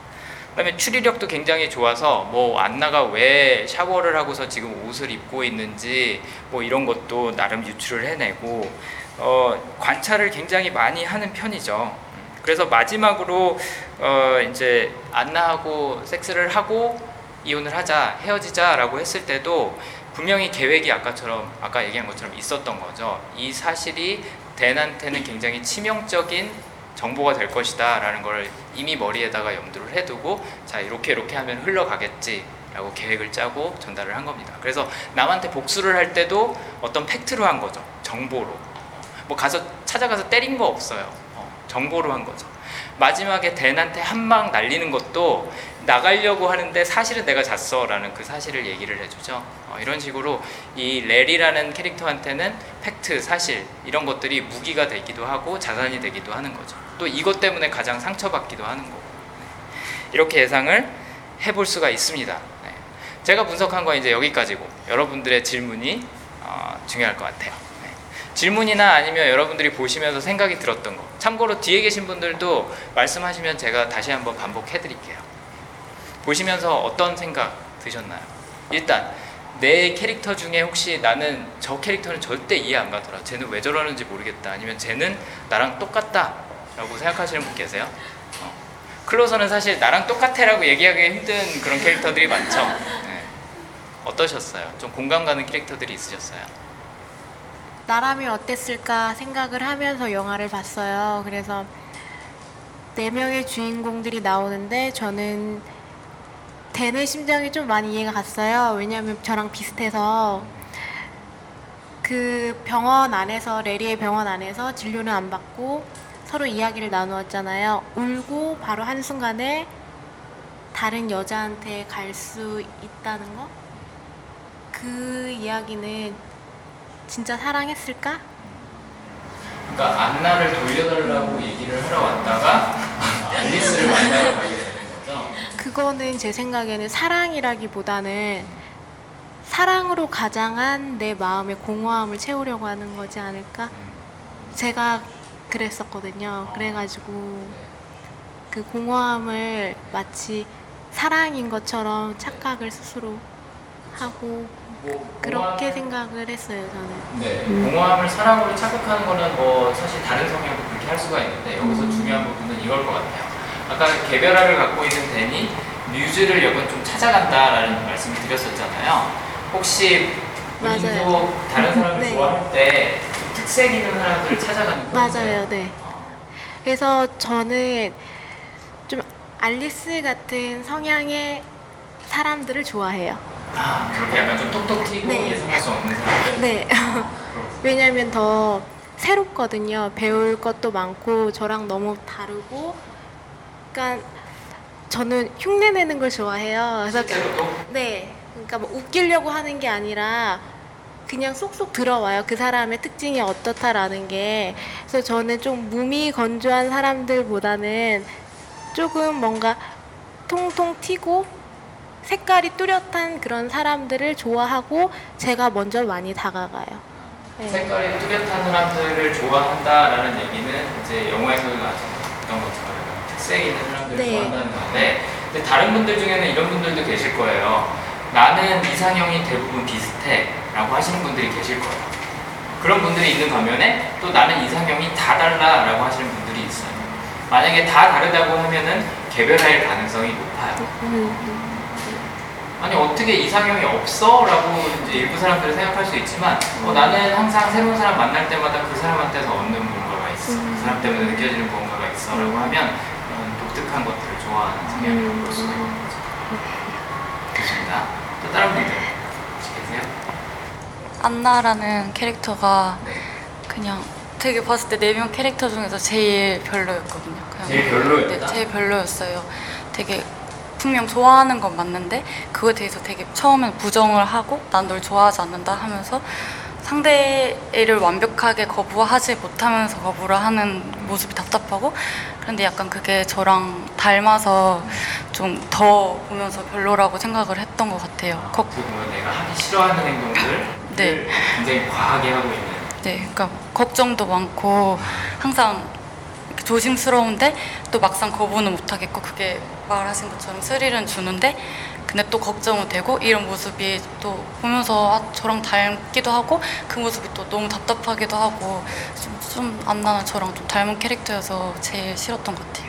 그 다음에 추리력도 굉장히 좋아서 뭐 안나가 왜 샤워를 하고서 지금 옷을 입고 있는지 뭐 이런 것도 나름 유출을 해내고 어, 관찰을 굉장히 많이 하는 편이죠. 그래서 마지막으로 어 이제 안나하고 섹스를 하고 이혼을 하자 헤어지자라고 했을 때도 분명히 계획이 아까처럼 아까 얘기한 것처럼 있었던 거죠. 이 사실이 댄한테는 굉장히 치명적인 정보가 될 것이다라는 걸 이미 머리에다가 염두를 해두고 자 이렇게 이렇게 하면 흘러가겠지 라고 계획을 짜고 전달을 한 겁니다. 그래서 남한테 복수를 할 때도 어떤 팩트로 한 거죠. 정보로. 뭐 가서 찾아가서 때린 거 없어요. 정보로 한 거죠. 마지막에 댄한테 한 방 날리는 것도 나가려고 하는데 사실은 내가 잤어라는 그 사실을 얘기를 해주죠. 어, 이런 식으로 이 레리라는 캐릭터한테는 팩트, 사실 이런 것들이 무기가 되기도 하고 자산이 되기도 하는 거죠. 또 이것 때문에 가장 상처받기도 하는 거고 네. 이렇게 예상을 해볼 수가 있습니다. 네. 제가 분석한 건 이제 여기까지고 여러분들의 질문이 어, 중요할 것 같아요. 질문이나 아니면 여러분들이 보시면서 생각이 들었던 거. 참고로 뒤에 계신 분들도 말씀하시면 제가 다시 한번 반복해 드릴게요. 보시면서 어떤 생각 드셨나요? 일단 내 캐릭터 중에 혹시 나는 저 캐릭터는 절대 이해 안 가더라. 쟤는 왜 저러는지 모르겠다. 아니면 쟤는 나랑 똑같다. 라고 생각하시는 분 계세요? 어. 클로저는 사실 나랑 똑같아라고 얘기하기 힘든 그런 캐릭터들이 많죠. 네. 어떠셨어요? 좀 공감 가는 캐릭터들이 있으셨어요? 나라면 어땠을까 생각을 하면서 영화를 봤어요. 그래서 네 명의 주인공들이 나오는데 저는 댄의 심정이 좀 많이 이해가 갔어요. 왜냐하면 저랑 비슷해서 그 병원 안에서 레리의 병원 안에서 진료는 안 받고 서로 이야기를 나누었잖아요. 울고 바로 한 순간에 다른 여자한테 갈 수 있다는 거? 그 이야기는 진짜 사랑했을까? 그러니까 안나를 돌려달라고 얘기를 하러 왔다가 앨리스를 만나러 가게. 그거는 제 생각에는 사랑이라기보다는 사랑으로 가장한 내 마음의 공허함을 채우려고 하는 거지 않을까? 제가 그랬었거든요. 그래가지고 그 공허함을 마치 사랑인 것처럼 착각을 스스로 하고 뭐 그렇게 생각을 했어요 저는. 네, 공허함을 사랑으로 착각하는 거는 뭐 사실 다른 성향도 그렇게 할 수가 있는데 여기서 음. 중요한 부분은 이걸 것 같아요. 아까 개별화를 갖고 있는 댄이 뮤즈를 여건 좀 찾아간다라는 말씀을 드렸었잖아요. 혹시 본인도. 다른 사람을 네. 좋아할 때 특색 있는 사람들을 찾아가는 거예요. 맞아요, 네. 그래서 저는 좀 알리스 같은 성향의 사람들을 좋아해요. 아, 그렇게 약간 좀 톡톡 튀고 네. 예상할 수 없는 사람들. 네. 왜냐면 더 새롭거든요. 배울 것도 많고 저랑 너무 다르고 그러니까 저는 흉내 내는 걸 좋아해요. 그래서 네. 그러니까 뭐 웃기려고 하는 게 아니라 그냥 쏙쏙 들어와요. 그 사람의 특징이 어떻다라는 게. 그래서 저는 좀 무미 건조한 사람들보다는 조금 뭔가 통통 튀고 색깔이 뚜렷한 그런 사람들을 좋아하고 제가 먼저 많이 다가가요. 네. 색깔이 뚜렷한 사람들을 좋아한다라는 얘기는 이제 영화에서도 나왔던 것처럼 특색 있는 네. 좋아한다는 건데 근데 다른 분들 중에는 이런 분들도 계실 거예요. 나는 이상형이 대부분 비슷해 라고 하시는 분들이 계실 거예요. 그런 분들이 있는 반면에 또 나는 이상형이 다 달라 라고 하시는 분들이 있어요. 만약에 다 다르다고 하면은 개별할 가능성이 높아요. 음, 아니 어떻게 이상형이 없어? 라고 이제 일부 사람들은 생각할 수 있지만 어, 나는 항상 새로운 사람 만날 때마다 그 사람한테서 얻는 뭔가가 있어 음. 그 사람 때문에 느껴지는 뭔가가 있어 라고 하면 독특한 것들을 좋아하는 성향을 음. 볼 수가 있는 거죠 좋습니다 또 다른 분들 혹시 계세요? 안나라는 캐릭터가 네 그냥 되게 봤을 때 네 명 캐릭터 중에서 제일 별로였거든요. 그냥 제일 별로였다? 네, 제일 별로였어요. 되게 분명 좋아하는 건 맞는데 그거에 대해서 되게 처음엔 부정을 하고 난 널 좋아하지 않는다 하면서 상대를 완벽하게 거부하지 못하면서 거부를 하는 모습이 답답하고 그런데 약간 그게 저랑 닮아서 좀 더 보면서 별로라고 생각을 했던 것 같아요. 거- 어떻게 보면 내가 하기 싫어하는 행동들을 네. 굉장히 과하게 하고 있는 네, 그러니까 걱정도 많고 항상 이렇게 조심스러운데 또 막상 거부는 못하겠고 그게 말하신 것처럼 스릴은 주는데 근데 또 걱정은 되고 이런 모습이 또 보면서 아, 저랑 닮기도 하고 그 모습이 또 너무 답답하기도 하고 좀, 좀 안 나는 저랑 좀 닮은 캐릭터여서 제일 싫었던 것 같아요.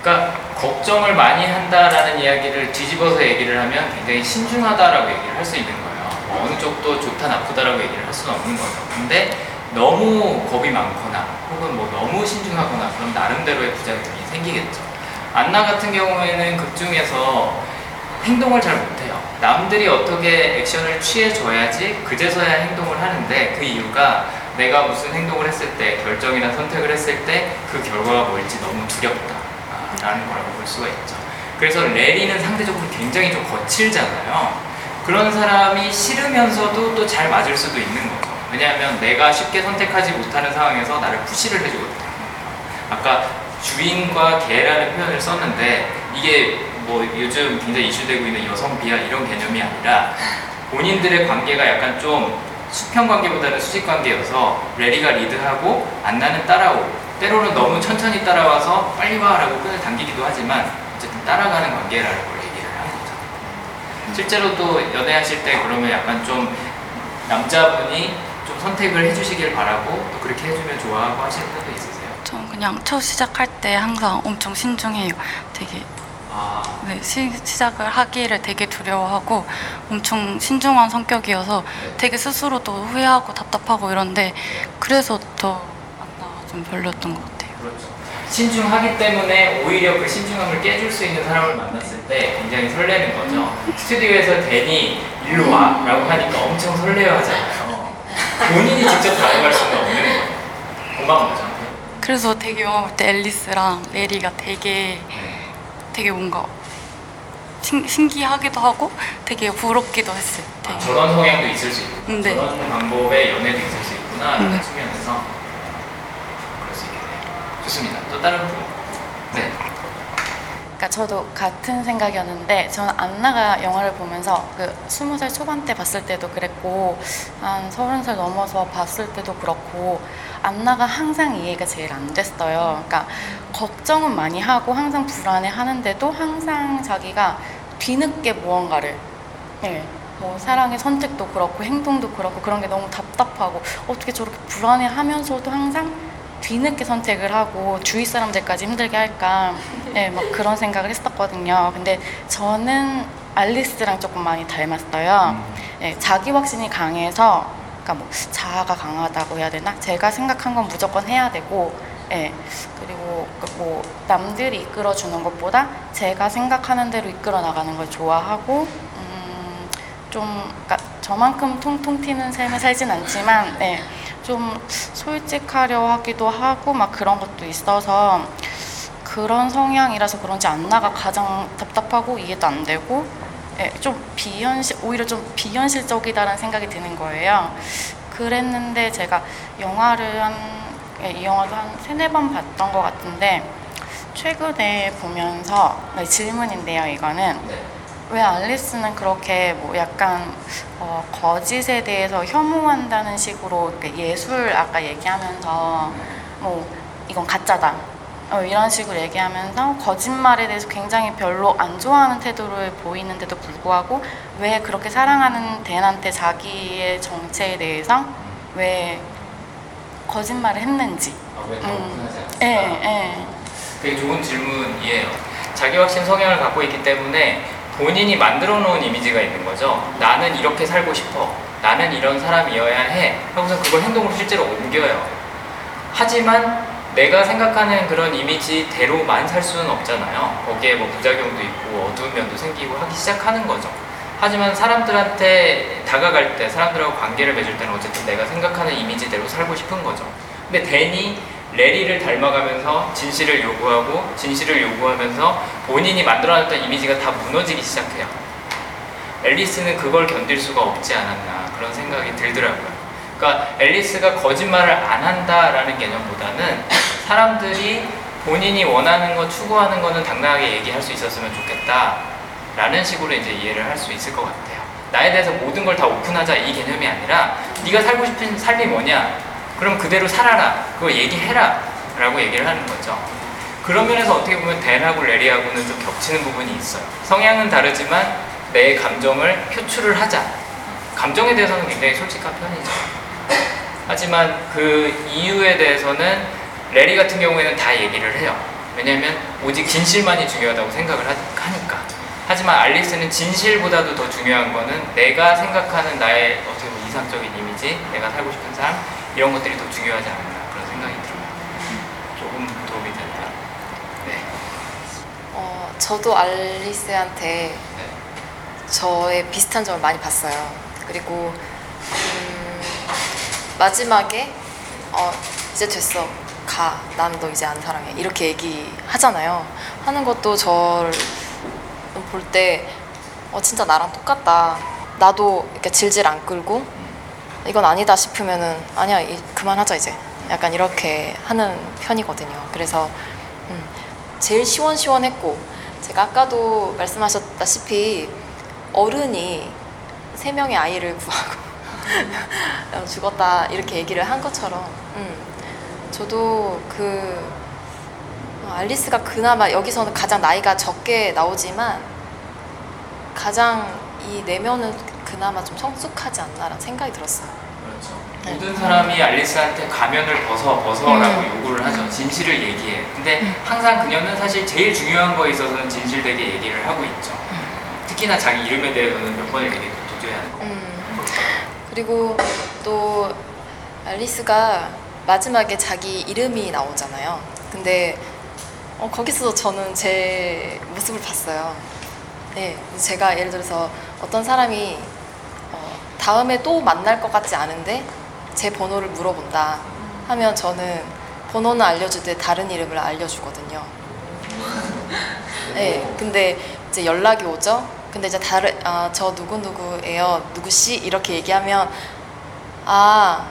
그러니까 걱정을 많이 한다라는 이야기를 뒤집어서 얘기를 하면 굉장히 신중하다라고 얘기를 할 수 있는 거예요. 뭐 어느 쪽도 좋다 나쁘다라고 얘기를 할 수는 없는 거죠. 근데 너무 겁이 많거나 혹은 뭐 너무 신중하거나 그럼 나름대로의 부작용이 생기겠죠. 안나 같은 경우에는 극 중에서 행동을 잘 못해요. 남들이 어떻게 액션을 취해줘야지 그제서야 행동을 하는데 그 이유가 내가 무슨 행동을 했을 때 결정이나 선택을 했을 때 그 결과가 뭘지 너무 두렵다라는 거라고 볼 수가 있죠. 그래서 레리는 상대적으로 굉장히 좀 거칠잖아요. 그런 사람이 싫으면서도 또 잘 맞을 수도 있는 거죠. 왜냐하면 내가 쉽게 선택하지 못하는 상황에서 나를 푸시를 해주거든요. 아까 주인과 개라는 표현을 썼는데 이게 뭐 요즘 굉장히 이슈되고 있는 여성 비하 이런 개념이 아니라 본인들의 관계가 약간 좀 수평 관계보다는 수직 관계여서 레리가 리드하고 안나는 따라오고 때로는 너무 천천히 따라와서 빨리 와라고 끈을 당기기도 하지만 어쨌든 따라가는 관계라는 걸 얘기를 하는 거죠. 실제로 또 연애하실 때 그러면 약간 좀 남자분이 좀 선택을 해주시길 바라고 또 그렇게 해주면 좋아하고 하시는 분도 있으세요? 저는 그냥 첫 시작할 때 항상 엄청 신중해요. 되게 아, 네, 시, 시작을 하기를 되게 두려워하고 엄청 신중한 성격이어서 네. 되게 스스로도 후회하고 답답하고 이런데 그래서 더 안나가 좀 별로였던 것 같아요. 그렇죠. 신중하기 때문에 오히려 그 신중함을 깨줄 수 있는 사람을 만났을 때 굉장히 설레는 거죠. 스튜디오에서 데니 일로 와 라고 하니까 엄청 설레어 하잖아요. 본인이 직접 다가갈 수는 없는 거예요. 거죠. 그래서 되게 영화 볼때 앨리스랑 메리가 되게 되게 뭔가 신, 신기하기도 하고 되게 부럽기도 했어요. 아, 되게. 저런 성향도 있을 수 있고 네. 저런 방법의 연애도 있을 수 있구나 라는 네. 측면에서 그럴 수 있겠네요. 좋습니다. 또 다른 분. 네. 그러니까 저도 같은 생각이었는데 저는 안나가 영화를 보면서 그 스무 살 초반 때 봤을 때도 그랬고 한 서른 살 넘어서 봤을 때도 그렇고 안나가 항상 이해가 제일 안 됐어요. 그러니까 걱정은 많이 하고 항상 불안해 하는데도 항상 자기가 뒤늦게 무언가를 예, 뭐 사랑의 선택도 그렇고 행동도 그렇고 그런 게 너무 답답하고 어떻게 저렇게 불안해 하면서도 항상 뒤늦게 선택을 하고 주위 사람들까지 힘들게 할까 네, 막 그런 생각을 했었거든요. 근데 저는 알리스랑 조금 많이 닮았어요. 네, 자기 확신이 강해서 그러니까 뭐 자아가 강하다고 해야 되나? 제가 생각한 건 무조건 해야 되고 예. 그리고 그뭐 남들이 이끌어 주는 것보다 제가 생각하는 대로 이끌어 나가는 걸 좋아하고 음, 좀 그러니까 저만큼 통통 튀는 삶을 살진 않지만 예. 좀 솔직하려 하기도 하고 막 그런 것도 있어서 그런 성향이라서 그런지 안나가 가장 답답하고 이해도 안 되고 예, 좀 비현실 오히려 좀 비현실적이다라는 생각이 드는 거예요. 그랬는데 제가 영화를 한, 예, 이 영화도 한 세네 번 봤던 것 같은데 최근에 보면서 네, 질문인데요. 이거는 왜 알리스는 그렇게 뭐 약간 어, 거짓에 대해서 혐오한다는 식으로 예술 아까 얘기하면서 뭐 이건 가짜다 어, 이런 식으로 얘기하면서 거짓말에 대해서 굉장히 별로 안 좋아하는 태도를 보이는데도 불구하고 왜 그렇게 사랑하는 댄한테 자기의 정체에 대해서 왜 거짓말을 했는지 왜더 음. 오픈하지 않을까? 예, 예. 되게 좋은 질문이에요. 자기 확신 성향을 갖고 있기 때문에 본인이 만들어 놓은 이미지가 있는 거죠. 나는 이렇게 살고 싶어. 나는 이런 사람이어야 해. 하고서 그걸 행동으로 실제로 옮겨요. 하지만 내가 생각하는 그런 이미지대로만 살 수는 없잖아요. 거기에 뭐 부작용도 있고 어두운 면도 생기고 하기 시작하는 거죠. 하지만 사람들한테 다가갈 때, 사람들하고 관계를 맺을 때는 어쨌든 내가 생각하는 이미지대로 살고 싶은 거죠. 근데 댄이 레리를 닮아가면서 진실을 요구하고 진실을 요구하면서 본인이 만들어놨던 이미지가 다 무너지기 시작해요. 앨리스는 그걸 견딜 수가 없지 않았나 그런 생각이 들더라고요. 그러니까 앨리스가 거짓말을 안 한다라는 개념보다는 사람들이 본인이 원하는 거 추구하는 거는 당당하게 얘기할 수 있었으면 좋겠다라는 식으로 이제 이해를 할 수 있을 것 같아요. 나에 대해서 모든 걸 다 오픈하자 이 개념이 아니라 네가 살고 싶은 삶이 뭐냐? 그럼 그대로 살아라. 그거 얘기해라. 라고 얘기를 하는 거죠. 그런 면에서 어떻게 보면 댄하고 레리하고는 좀 겹치는 부분이 있어요. 성향은 다르지만 내 감정을 표출을 하자. 감정에 대해서는 굉장히 솔직한 편이죠. 하지만 그 이유에 대해서는 레리 같은 경우에는 다 얘기를 해요. 왜냐하면 오직 진실만이 중요하다고 생각을 하- 하니까. 하지만 알리스는 진실보다도 더 중요한 거는 내가 생각하는 나의 어떻게 보면 이상적인 이미지, 내가 살고 싶은 삶 이런 것들이 더 중요하지 않나 그런 생각이 들어요. 조금 도움이 됐나? 네. 어, 저도 알리스한테 네. 저의 비슷한 점을 많이 봤어요. 그리고 음, 마지막에 어, 이제 됐어. 가. 난 너 이제 안 사랑해. 이렇게 얘기하잖아요. 하는 것도 저를 볼때 어, 진짜 나랑 똑같다. 나도 이렇게 질질 안 끌고 이건 아니다 싶으면은 아니야 이, 그만하자 이제. 약간 이렇게 하는 편이거든요. 그래서 음, 제일 시원시원했고 제가 아까도 말씀하셨다시피 어른이 세 명의 아이를 구하고 어, 죽었다 이렇게 얘기를 한 것처럼 음, 저도 그 어, 알리스가 그나마 여기서는 가장 나이가 적게 나오지만 가장 이 내면은 그나마 좀 성숙하지 않나라는 생각이 들었어요. 그렇죠. 네. 모든 사람이 알리스한테 가면을 벗어 벗어라고 음. 요구를 하죠. 진실을 얘기해. 근데 항상 그녀는 사실 제일 중요한 거에 있어서는 진실되게 얘기를 하고 있죠. 특히나 자기 이름에 대해서는 몇 번을 얘기 도저히 하는 거. 음, 그리고 또 알리스가 마지막에 자기 이름이 나오잖아요. 근데 어, 거기서 저는 제 모습을 봤어요. 네, 제가 예를 들어서 어떤 사람이 어, 다음에 또 만날 것 같지 않은데 제 번호를 물어본다 하면 저는 번호는 알려주되 다른 이름을 알려주거든요. 네, 근데 이제 연락이 오죠. 근데 이제 다른 아, 저 누구 누구예요, 누구 씨 이렇게 얘기하면 아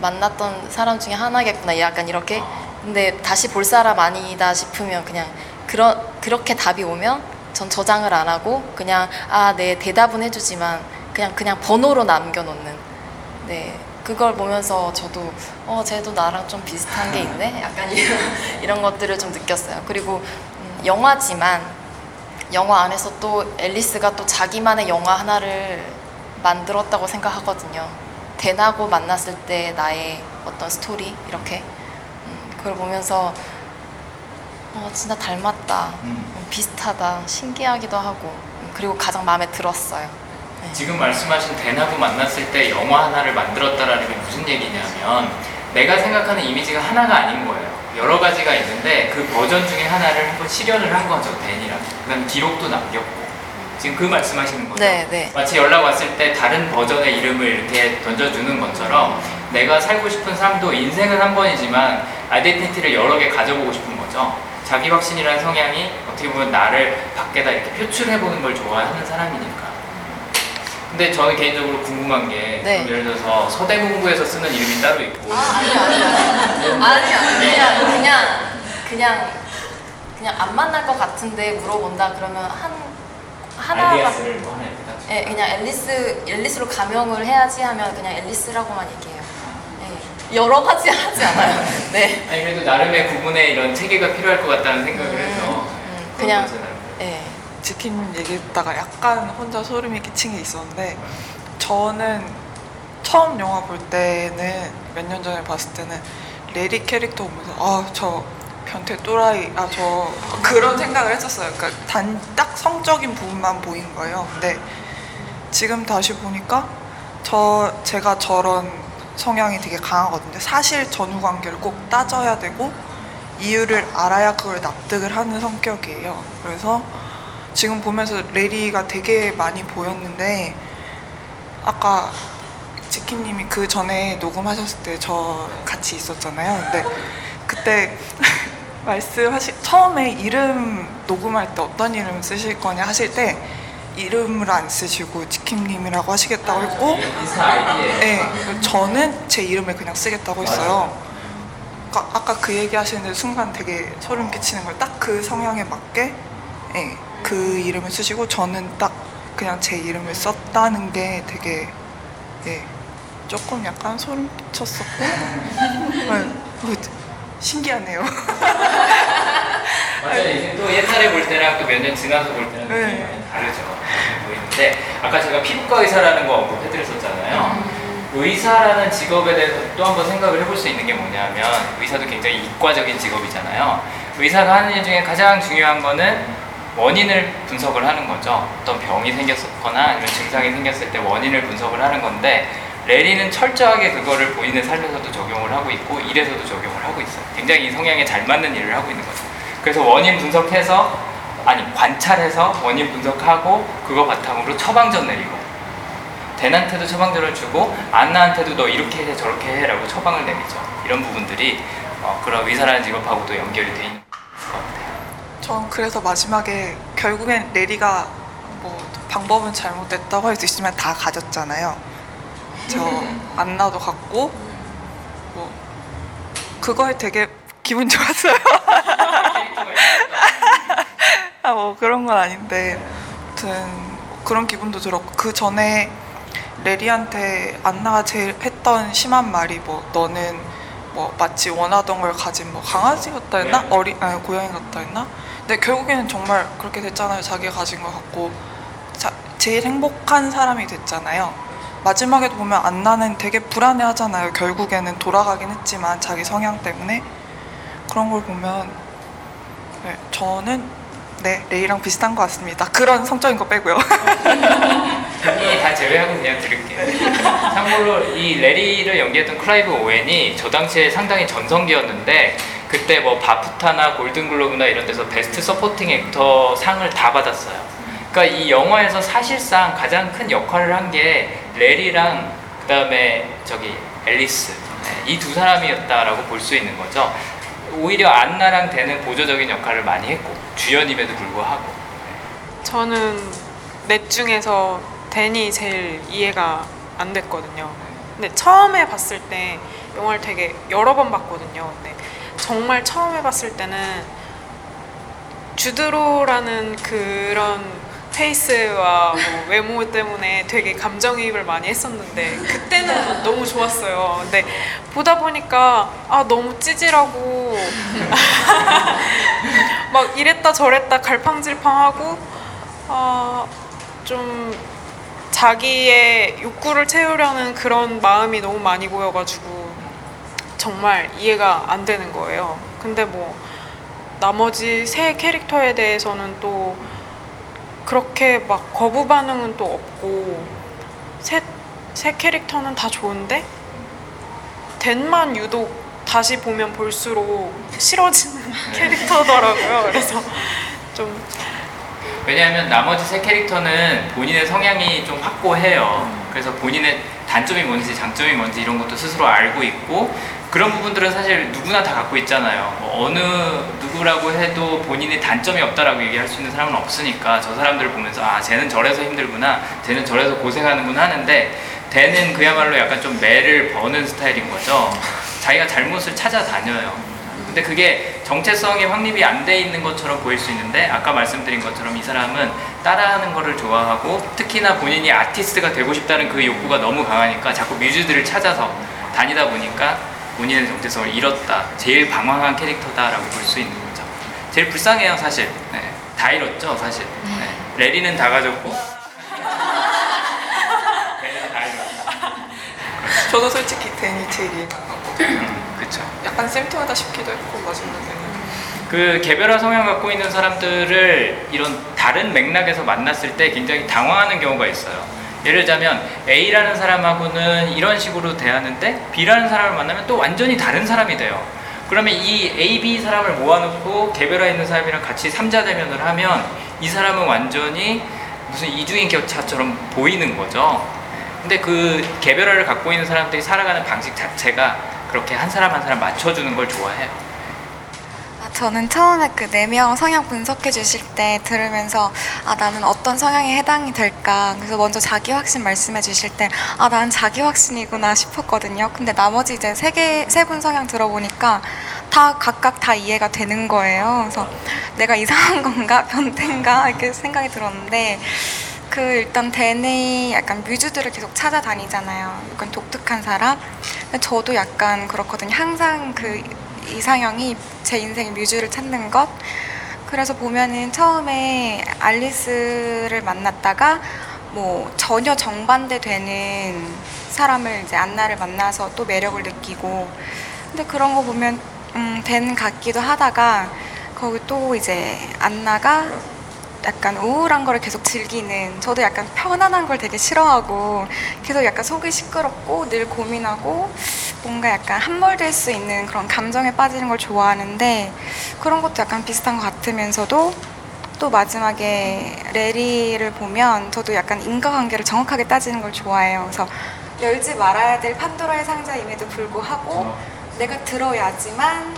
만났던 사람 중에 하나겠구나, 약간 이렇게. 근데 다시 볼 사람 아니다 싶으면 그냥 그런 그렇게 답이 오면 전 저장을 안 하고 그냥 아 네 대답은 해주지만 그냥 그냥 번호로 남겨놓는. 네. 그걸 보면서 저도 어 쟤도 나랑 좀 비슷한 게 있네 약간 이런, 이런 것들을 좀 느꼈어요 그리고 음, 영화지만 영화 안에서 또 앨리스가 또 자기만의 영화 하나를 만들었다고 생각하거든요. 댄하고 만났을 때 나의 어떤 스토리 이렇게 음, 그걸 보면서 어, 진짜 닮았다, 음. 음, 비슷하다, 신기하기도 하고 음, 그리고 가장 마음에 들었어요. 네. 지금 말씀하신 대나무 만났을 때 영화 하나를 만들었다라는 게 무슨 얘기냐면 내가 생각하는 이미지가 하나가 아닌 거예요. 여러 가지가 있는데 그 버전 중에 하나를 한번 실현을 한 거죠, 댄이랑. 그다음 기록도 남겼고. 지금 그 말씀하시는 거죠. 네, 네. 마치 연락 왔을 때 다른 버전의 이름을 이렇게 던져주는 것처럼 내가 살고 싶은 삶도 인생은 한 번이지만 아이덴티티를 여러 개 가져보고 싶은 거죠. 자기 확신이라는 성향이 어떻게 보면 나를 밖에다 이렇게 표출해보는 걸 좋아하는 사람이니까. 근데 저는 개인적으로 궁금한 게 네. 예를 들어서 서대문구에서 쓰는 이름이 따로 있고 아니 아니 아니 아니 아니 그냥 그냥 그냥 그냥 안 만날 것 같은데 물어본다 그러면 한 하나가 알리아스를 뭐 하나. 예 그냥 앨리스 앨리스로 가명을 해야지 하면 그냥 앨리스라고만 얘기해요. 예. 여러 가지 하지 않아요. 네. 아니 그래도 나름의 구분의 이런 체계가 필요할 것 같다는 생각을 해서 음, 그런 그냥- 거잖아요. 예. 지킴 얘기했다가 약간 혼자 소름이 끼친 게 있었는데 저는 처음 영화 볼 때는 몇 년 전에 봤을 때는 레리 캐릭터 보면서 아 저 변태 또라이 아 저 그런 생각을 했었어요. 그러니까 단 딱 성적인 부분만 보인 거예요. 근데 지금 다시 보니까 저 제가 저런 성향이 되게 강하거든요. 사실 전후 관계를 꼭 따져야 되고 이유를 알아야 그걸 납득을 하는 성격이에요. 그래서 지금 보면서 레리가 되게 많이 보였는데 아까 지키님이 그 전에 녹음하셨을 때 저 같이 있었잖아요. 근데 그때 말씀하시 처음에 이름 녹음할 때 어떤 이름 쓰실 거냐 하실 때 이름을 안 쓰시고 지킴님이라고 하시겠다고 했고 아이디에 네, 저는 제 이름을 그냥 쓰겠다고 했어요. 아까, 아까 그 얘기 하시는데 순간 되게 소름 끼치는 걸 딱 그 성향에 맞게 예, 그 이름을 쓰시고 저는 딱 그냥 제 이름을 썼다는 게 되게 예, 조금 약간 소름 끼쳤었고 네, 어, 신기하네요. 맞아요. 이제 또 옛날에 볼 때랑 또 몇 년 지나서 볼 때랑 네. 느낌이 많이 다르죠. 보이는데 아까 제가 피부과 의사라는 거 언급해드렸었잖아요. 의사라는 직업에 대해서 또 한번 생각을 해볼 수 있는 게 뭐냐면 의사도 굉장히 이과적인 직업이잖아요. 의사가 하는 일 중에 가장 중요한 거는 원인을 분석을 하는 거죠. 어떤 병이 생겼거나 아니면 증상이 생겼을 때 원인을 분석을 하는 건데 레리는 철저하게 그거를 본인의 삶에서도 적용을 하고 있고 일에서도 적용을 하고 있어요. 굉장히 이 성향에 잘 맞는 일을 하고 있는 거죠. 그래서 원인 분석해서 아니 관찰해서 원인 분석하고 그거 바탕으로 처방전 내리고 댄한테도 처방전을 주고 안나한테도 너 이렇게 해 저렇게 해라고 처방을 내리죠. 이런 부분들이 어, 그런 의사라는 직업하고도 연결이 돼 있는 것 같아요. 전 그래서 마지막에 결국엔 레리가 뭐 방법은 잘못됐다고 할 수 있지만 다 가졌잖아요. 저 안나도 갔고 뭐 그거에 되게 기분 좋았어요. 아, 뭐 그런 건 아닌데 아무튼 그런 기분도 들었고 그 전에 레리한테 안나가 제일 했던 심한 말이 뭐 너는 뭐 마치 원하던 걸 가진 뭐 강아지 같다 했나 고양이. 어리 아니 고양이 같다 했나 근데 결국에는 정말 그렇게 됐잖아요. 자기가 가진 것 같고. 자, 제일 행복한 사람이 됐잖아요. 마지막에도 보면 안나는 되게 불안해 하잖아요. 결국에는 돌아가긴 했지만 자기 성향 때문에. 그런 걸 보면 네, 저는 네 레이랑 비슷한 것 같습니다. 그런 성적인 거 빼고요. 이다 제외하고 그냥 드릴게요. 참고로 이 레리를 연기했던 클라이브 오웬이 저 당시에 상당히 전성기였는데 그때 뭐 바프타나 골든글로브나 이런 데서 best supporting actor 상을 다 받았어요. 그러니까 이 영화에서 사실상 가장 큰 역할을 한 게 레리랑 그다음에 저기 앨리스 네, 이두 사람이었다라고 볼 수 있는 거죠. 오히려 안나랑 댄은 보조적인 역할을 많이 했고 주연임에도 불구하고 저는 넷 중에서 댄이 제일 이해가 안 됐거든요. 근데 처음에 봤을 때 영화를 되게 여러 번 봤거든요. 근데 정말 처음에 봤을 때는 주드로라는 그런 페이스와 뭐 외모 때문에 되게 감정이입을 많이 했었는데 그때는 너무 좋았어요. 근데 보다 보니까 아 너무 찌질하고 막 이랬다 저랬다 갈팡질팡하고 아, 좀 자기의 욕구를 채우려는 그런 마음이 너무 많이 보여가지고 정말 이해가 안 되는 거예요. 근데 뭐 나머지 세 캐릭터에 대해서는 또 그렇게 막 거부 반응은 또 없고 세, 세 캐릭터는 다 좋은데 댄만 유독 다시 보면 볼수록 싫어지는 캐릭터더라고요. 그래서 좀 왜냐하면 나머지 세 캐릭터는 본인의 성향이 좀 확고해요. 그래서 본인의 단점이 뭔지 장점이 뭔지 이런 것도 스스로 알고 있고 그런 부분들은 사실 누구나 다 갖고 있잖아요. 뭐 어느 누구라고 해도 본인의 단점이 없다라고 얘기할 수 있는 사람은 없으니까 저 사람들을 보면서 아 쟤는 저래서 힘들구나, 쟤는 저래서 고생하는구나 하는데 쟤는 그야말로 약간 좀 매를 버는 스타일인 거죠. 자기가 잘못을 찾아다녀요. 근데 그게 정체성이 확립이 안 돼 있는 것처럼 보일 수 있는데 아까 말씀드린 것처럼 이 사람은 따라하는 거를 좋아하고 특히나 본인이 아티스트가 되고 싶다는 그 욕구가 너무 강하니까 자꾸 뮤즈들을 찾아서 다니다 보니까 본인의 정체성을 잃었다. 제일 방황한 캐릭터다라고 볼 수 있는 거죠. 제일 불쌍해요, 사실. 네. 다 잃었죠, 사실. 네. 레리는 다 가졌고. 레리는 다 잃었다. 저도 솔직히 데니 제일 이해가 안 갔거든요. 음, 그쵸. 약간 쌤통하다 싶기도 했고 마지막에는 그 개별화 성향 갖고 있는 사람들을 이런 다른 맥락에서 만났을 때 굉장히 당황하는 경우가 있어요. 예를 들자면 A라는 사람하고는 이런 식으로 대하는데 B라는 사람을 만나면 또 완전히 다른 사람이 돼요. 그러면 이 A, B 사람을 모아놓고 개별화 있는 사람이랑 같이 삼자 대면을 하면 이 사람은 완전히 무슨 이주인 격차처럼 보이는 거죠. 근데 그 개별화를 갖고 있는 사람들이 살아가는 방식 자체가 그렇게 한 사람 한 사람 맞춰주는 걸 좋아해요. 아, 저는 처음에 그 네 명 성향 분석해 주실 때 들으면서 아 나는 어떤 성향에 해당이 될까 그래서 먼저 자기 확신 말씀해 주실 때아 나는 자기 확신이구나 싶었거든요 근데 나머지 이제 세개세분 성향 들어보니까 다 각각 다 이해가 되는 거예요 그래서 내가 이상한 건가 변태인가 이렇게 생각이 들었는데 그 일단 대내 약간 뮤즈들을 계속 찾아다니잖아요. 약간 독특한 사람. 저도 약간 그렇거든요. 항상 그 이상형이 제 인생의 뮤즈를 찾는 것. 그래서 보면은 처음에 알리스를 만났다가 뭐 전혀 정반대 되는 사람을 이제 안나를 만나서 또 매력을 느끼고 근데 그런 거 보면 음, 된 같기도 하다가 거기 또 이제 안나가 약간 우울한 거를 계속 즐기는 저도 약간 편안한 걸 되게 싫어하고 계속 약간 속이 시끄럽고 늘 고민하고 뭔가 약간 함몰될 수 있는 그런 감정에 빠지는 걸 좋아하는데 그런 것도 약간 비슷한 것 같으면서도 또 마지막에 레리를 보면 저도 약간 인과관계를 정확하게 따지는 걸 좋아해요. 그래서 열지 말아야 될 판도라의 상자임에도 불구하고 내가 들어야지만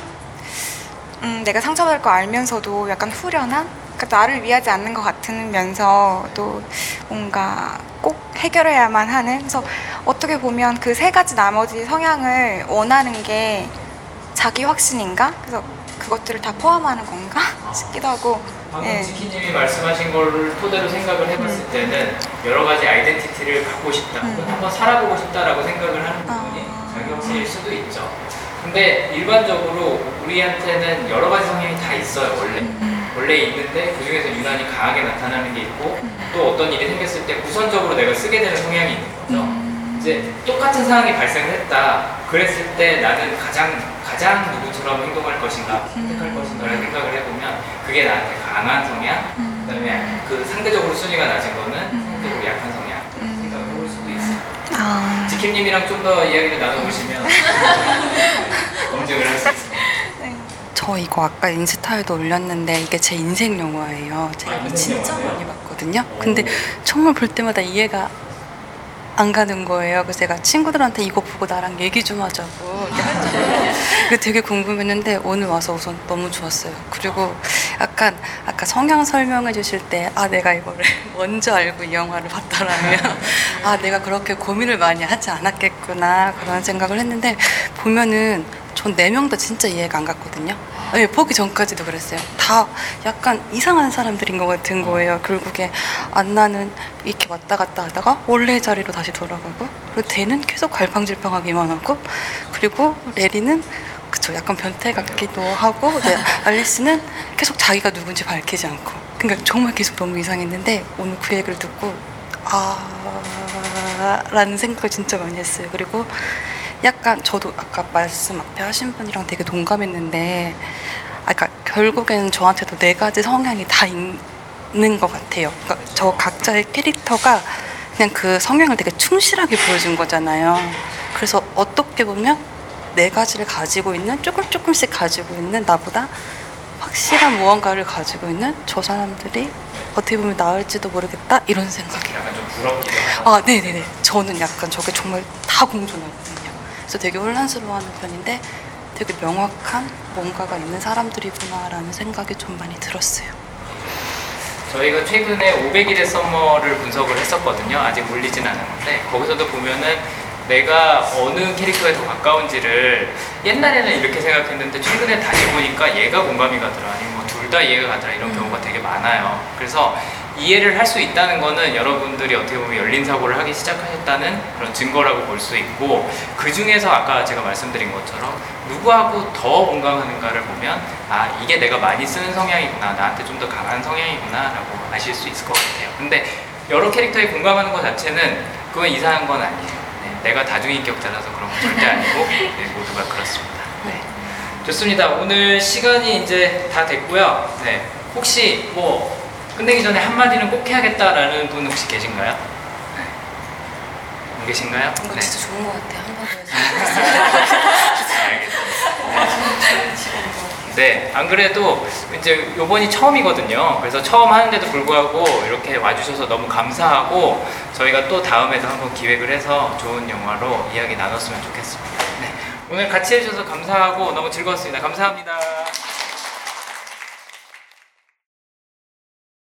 음, 내가 상처받을 거 알면서도 약간 후련한 그러니까 나를 위하지 않는 것 같으면서 또 뭔가 꼭 해결해야만 하는 그래서 어떻게 보면 그 세 가지 나머지 성향을 원하는 게 자기 확신인가? 그래서 그것들을 다 포함하는 건가 싶기도 하고 방금 예. 지키님이 말씀하신 거를 토대로 생각을 해봤을 때는 여러 가지 아이덴티티를 갖고 싶다, 혹은 한번 살아보고 싶다라고 생각을 하는 부분이 아. 자기 확신일 수도 있죠. 근데 일반적으로 우리한테는 여러 가지 성향이 다 있어요, 원래. 원래 있는데 그 중에서 유난히 강하게 나타나는 게 있고 또 어떤 일이 생겼을 때 우선적으로 내가 쓰게 되는 성향이 있는 거죠. 이제 똑같은 상황이 발생을 했다. 그랬을 때 나는 가장 가장 누구처럼 행동할 것인가, 선택할 것인가를 생각을 해보면 그게 나한테 강한 성향, 그다음에 그 상대적으로 순위가 낮은 거는 상대적으로 약한 성향 생각을 해볼 수도 있어요. 아, 지킴님이랑 좀 더 이야기를 나눠보시면 검증을 할 수 있어요. 저 이거 아까 인스타에도 올렸는데 이게 제 인생 영화예요. 제가 이거 진짜 많이 봤거든요. 근데 정말 볼 때마다 이해가 안 가는 거예요. 그래서 제가 친구들한테 이거 보고 나랑 얘기 좀 하자고 그게 되게 궁금했는데 오늘 와서 우선 너무 좋았어요. 그리고 약간 아까 성향 설명해 주실 때 아 내가 이거를 먼저 알고 이 영화를 봤더라면 아 내가 그렇게 고민을 많이 하지 않았겠구나 그런 생각을 했는데 보면은 전 네 명 다 진짜 이해가 안 갔거든요. 네, 보기 전까지도 그랬어요. 다 약간 이상한 사람들인 것 같은 거예요. 결국에 안나는 이렇게 왔다 갔다 하다가 원래 자리로 다시 돌아가고 그리고 쟤는 계속 갈팡질팡하기만 하고 그리고 레리는 그쵸 약간 변태 같기도 하고 이제 알리스는 계속 자기가 누군지 밝히지 않고 그러니까 정말 계속 너무 이상했는데 오늘 그 얘기를 듣고 아 라는 생각을 진짜 많이 했어요. 그리고 약간 저도 아까 말씀 앞에 하신 분이랑 되게 동감했는데, 아, 그러니까 결국에는 저한테도 네 가지 성향이 다 있, 있는 것 같아요. 그러니까 저 각자의 캐릭터가 그냥 그 성향을 되게 충실하게 보여준 거잖아요. 그래서 어떻게 보면 네 가지를 가지고 있는 조금 조금씩 가지고 있는 나보다 확실한 무언가를 가지고 있는 저 사람들이 어떻게 보면 나을지도 모르겠다 이런 생각이에요. 아, 네네네. 저는 약간 저게 정말 다 공존하거든요. 그래서 되게 혼란스러워하는 편인데 되게 명확한 뭔가가 있는 사람들이구나라는 생각이 좀 많이 들었어요. 저희가 최근에 500일의 썸머를 분석을 했었거든요. 아직 물리진 않았는데 거기서도 보면은 내가 어느 캐릭터에 더 가까운지를 옛날에는 이렇게 생각했는데 최근에 다시 보니까 얘가 공감이 가더라 아니면 뭐 둘 다 이해가 가더라 이런 경우가 되게 많아요. 그래서 이해를 할 수 있다는 거는 여러분들이 어떻게 보면 열린 사고를 하기 시작하셨다는 그런 증거라고 볼 수 있고 그 중에서 아까 제가 말씀드린 것처럼 누구하고 더 공감하는가를 보면 아 이게 내가 많이 쓰는 성향이구나 나한테 좀 더 강한 성향이구나라고 아실 수 있을 것 같아요. 근데 여러 캐릭터에 공감하는 것 자체는 그건 이상한 건 아니에요. 네, 내가 다중인격자라서 그런 건 절대 아니고 네, 모두가 그렇습니다. 네. 좋습니다. 오늘 시간이 이제 다 됐고요. 네. 혹시 뭐 끝내기 전에 한마디는 꼭 해야겠다라는 분 혹시 계신가요? 네. 안 계신가요? 이거 네. 진짜 좋은 것 같아요. 한 번. 네, 안 그래도 이제 요번이 처음이거든요. 그래서 처음 하는데도 불구하고 이렇게 와주셔서 너무 감사하고 저희가 또 다음에도 한번 기획을 해서 좋은 영화로 이야기 나눴으면 좋겠습니다. 네, 오늘 같이 해주셔서 감사하고 너무 즐거웠습니다. 감사합니다.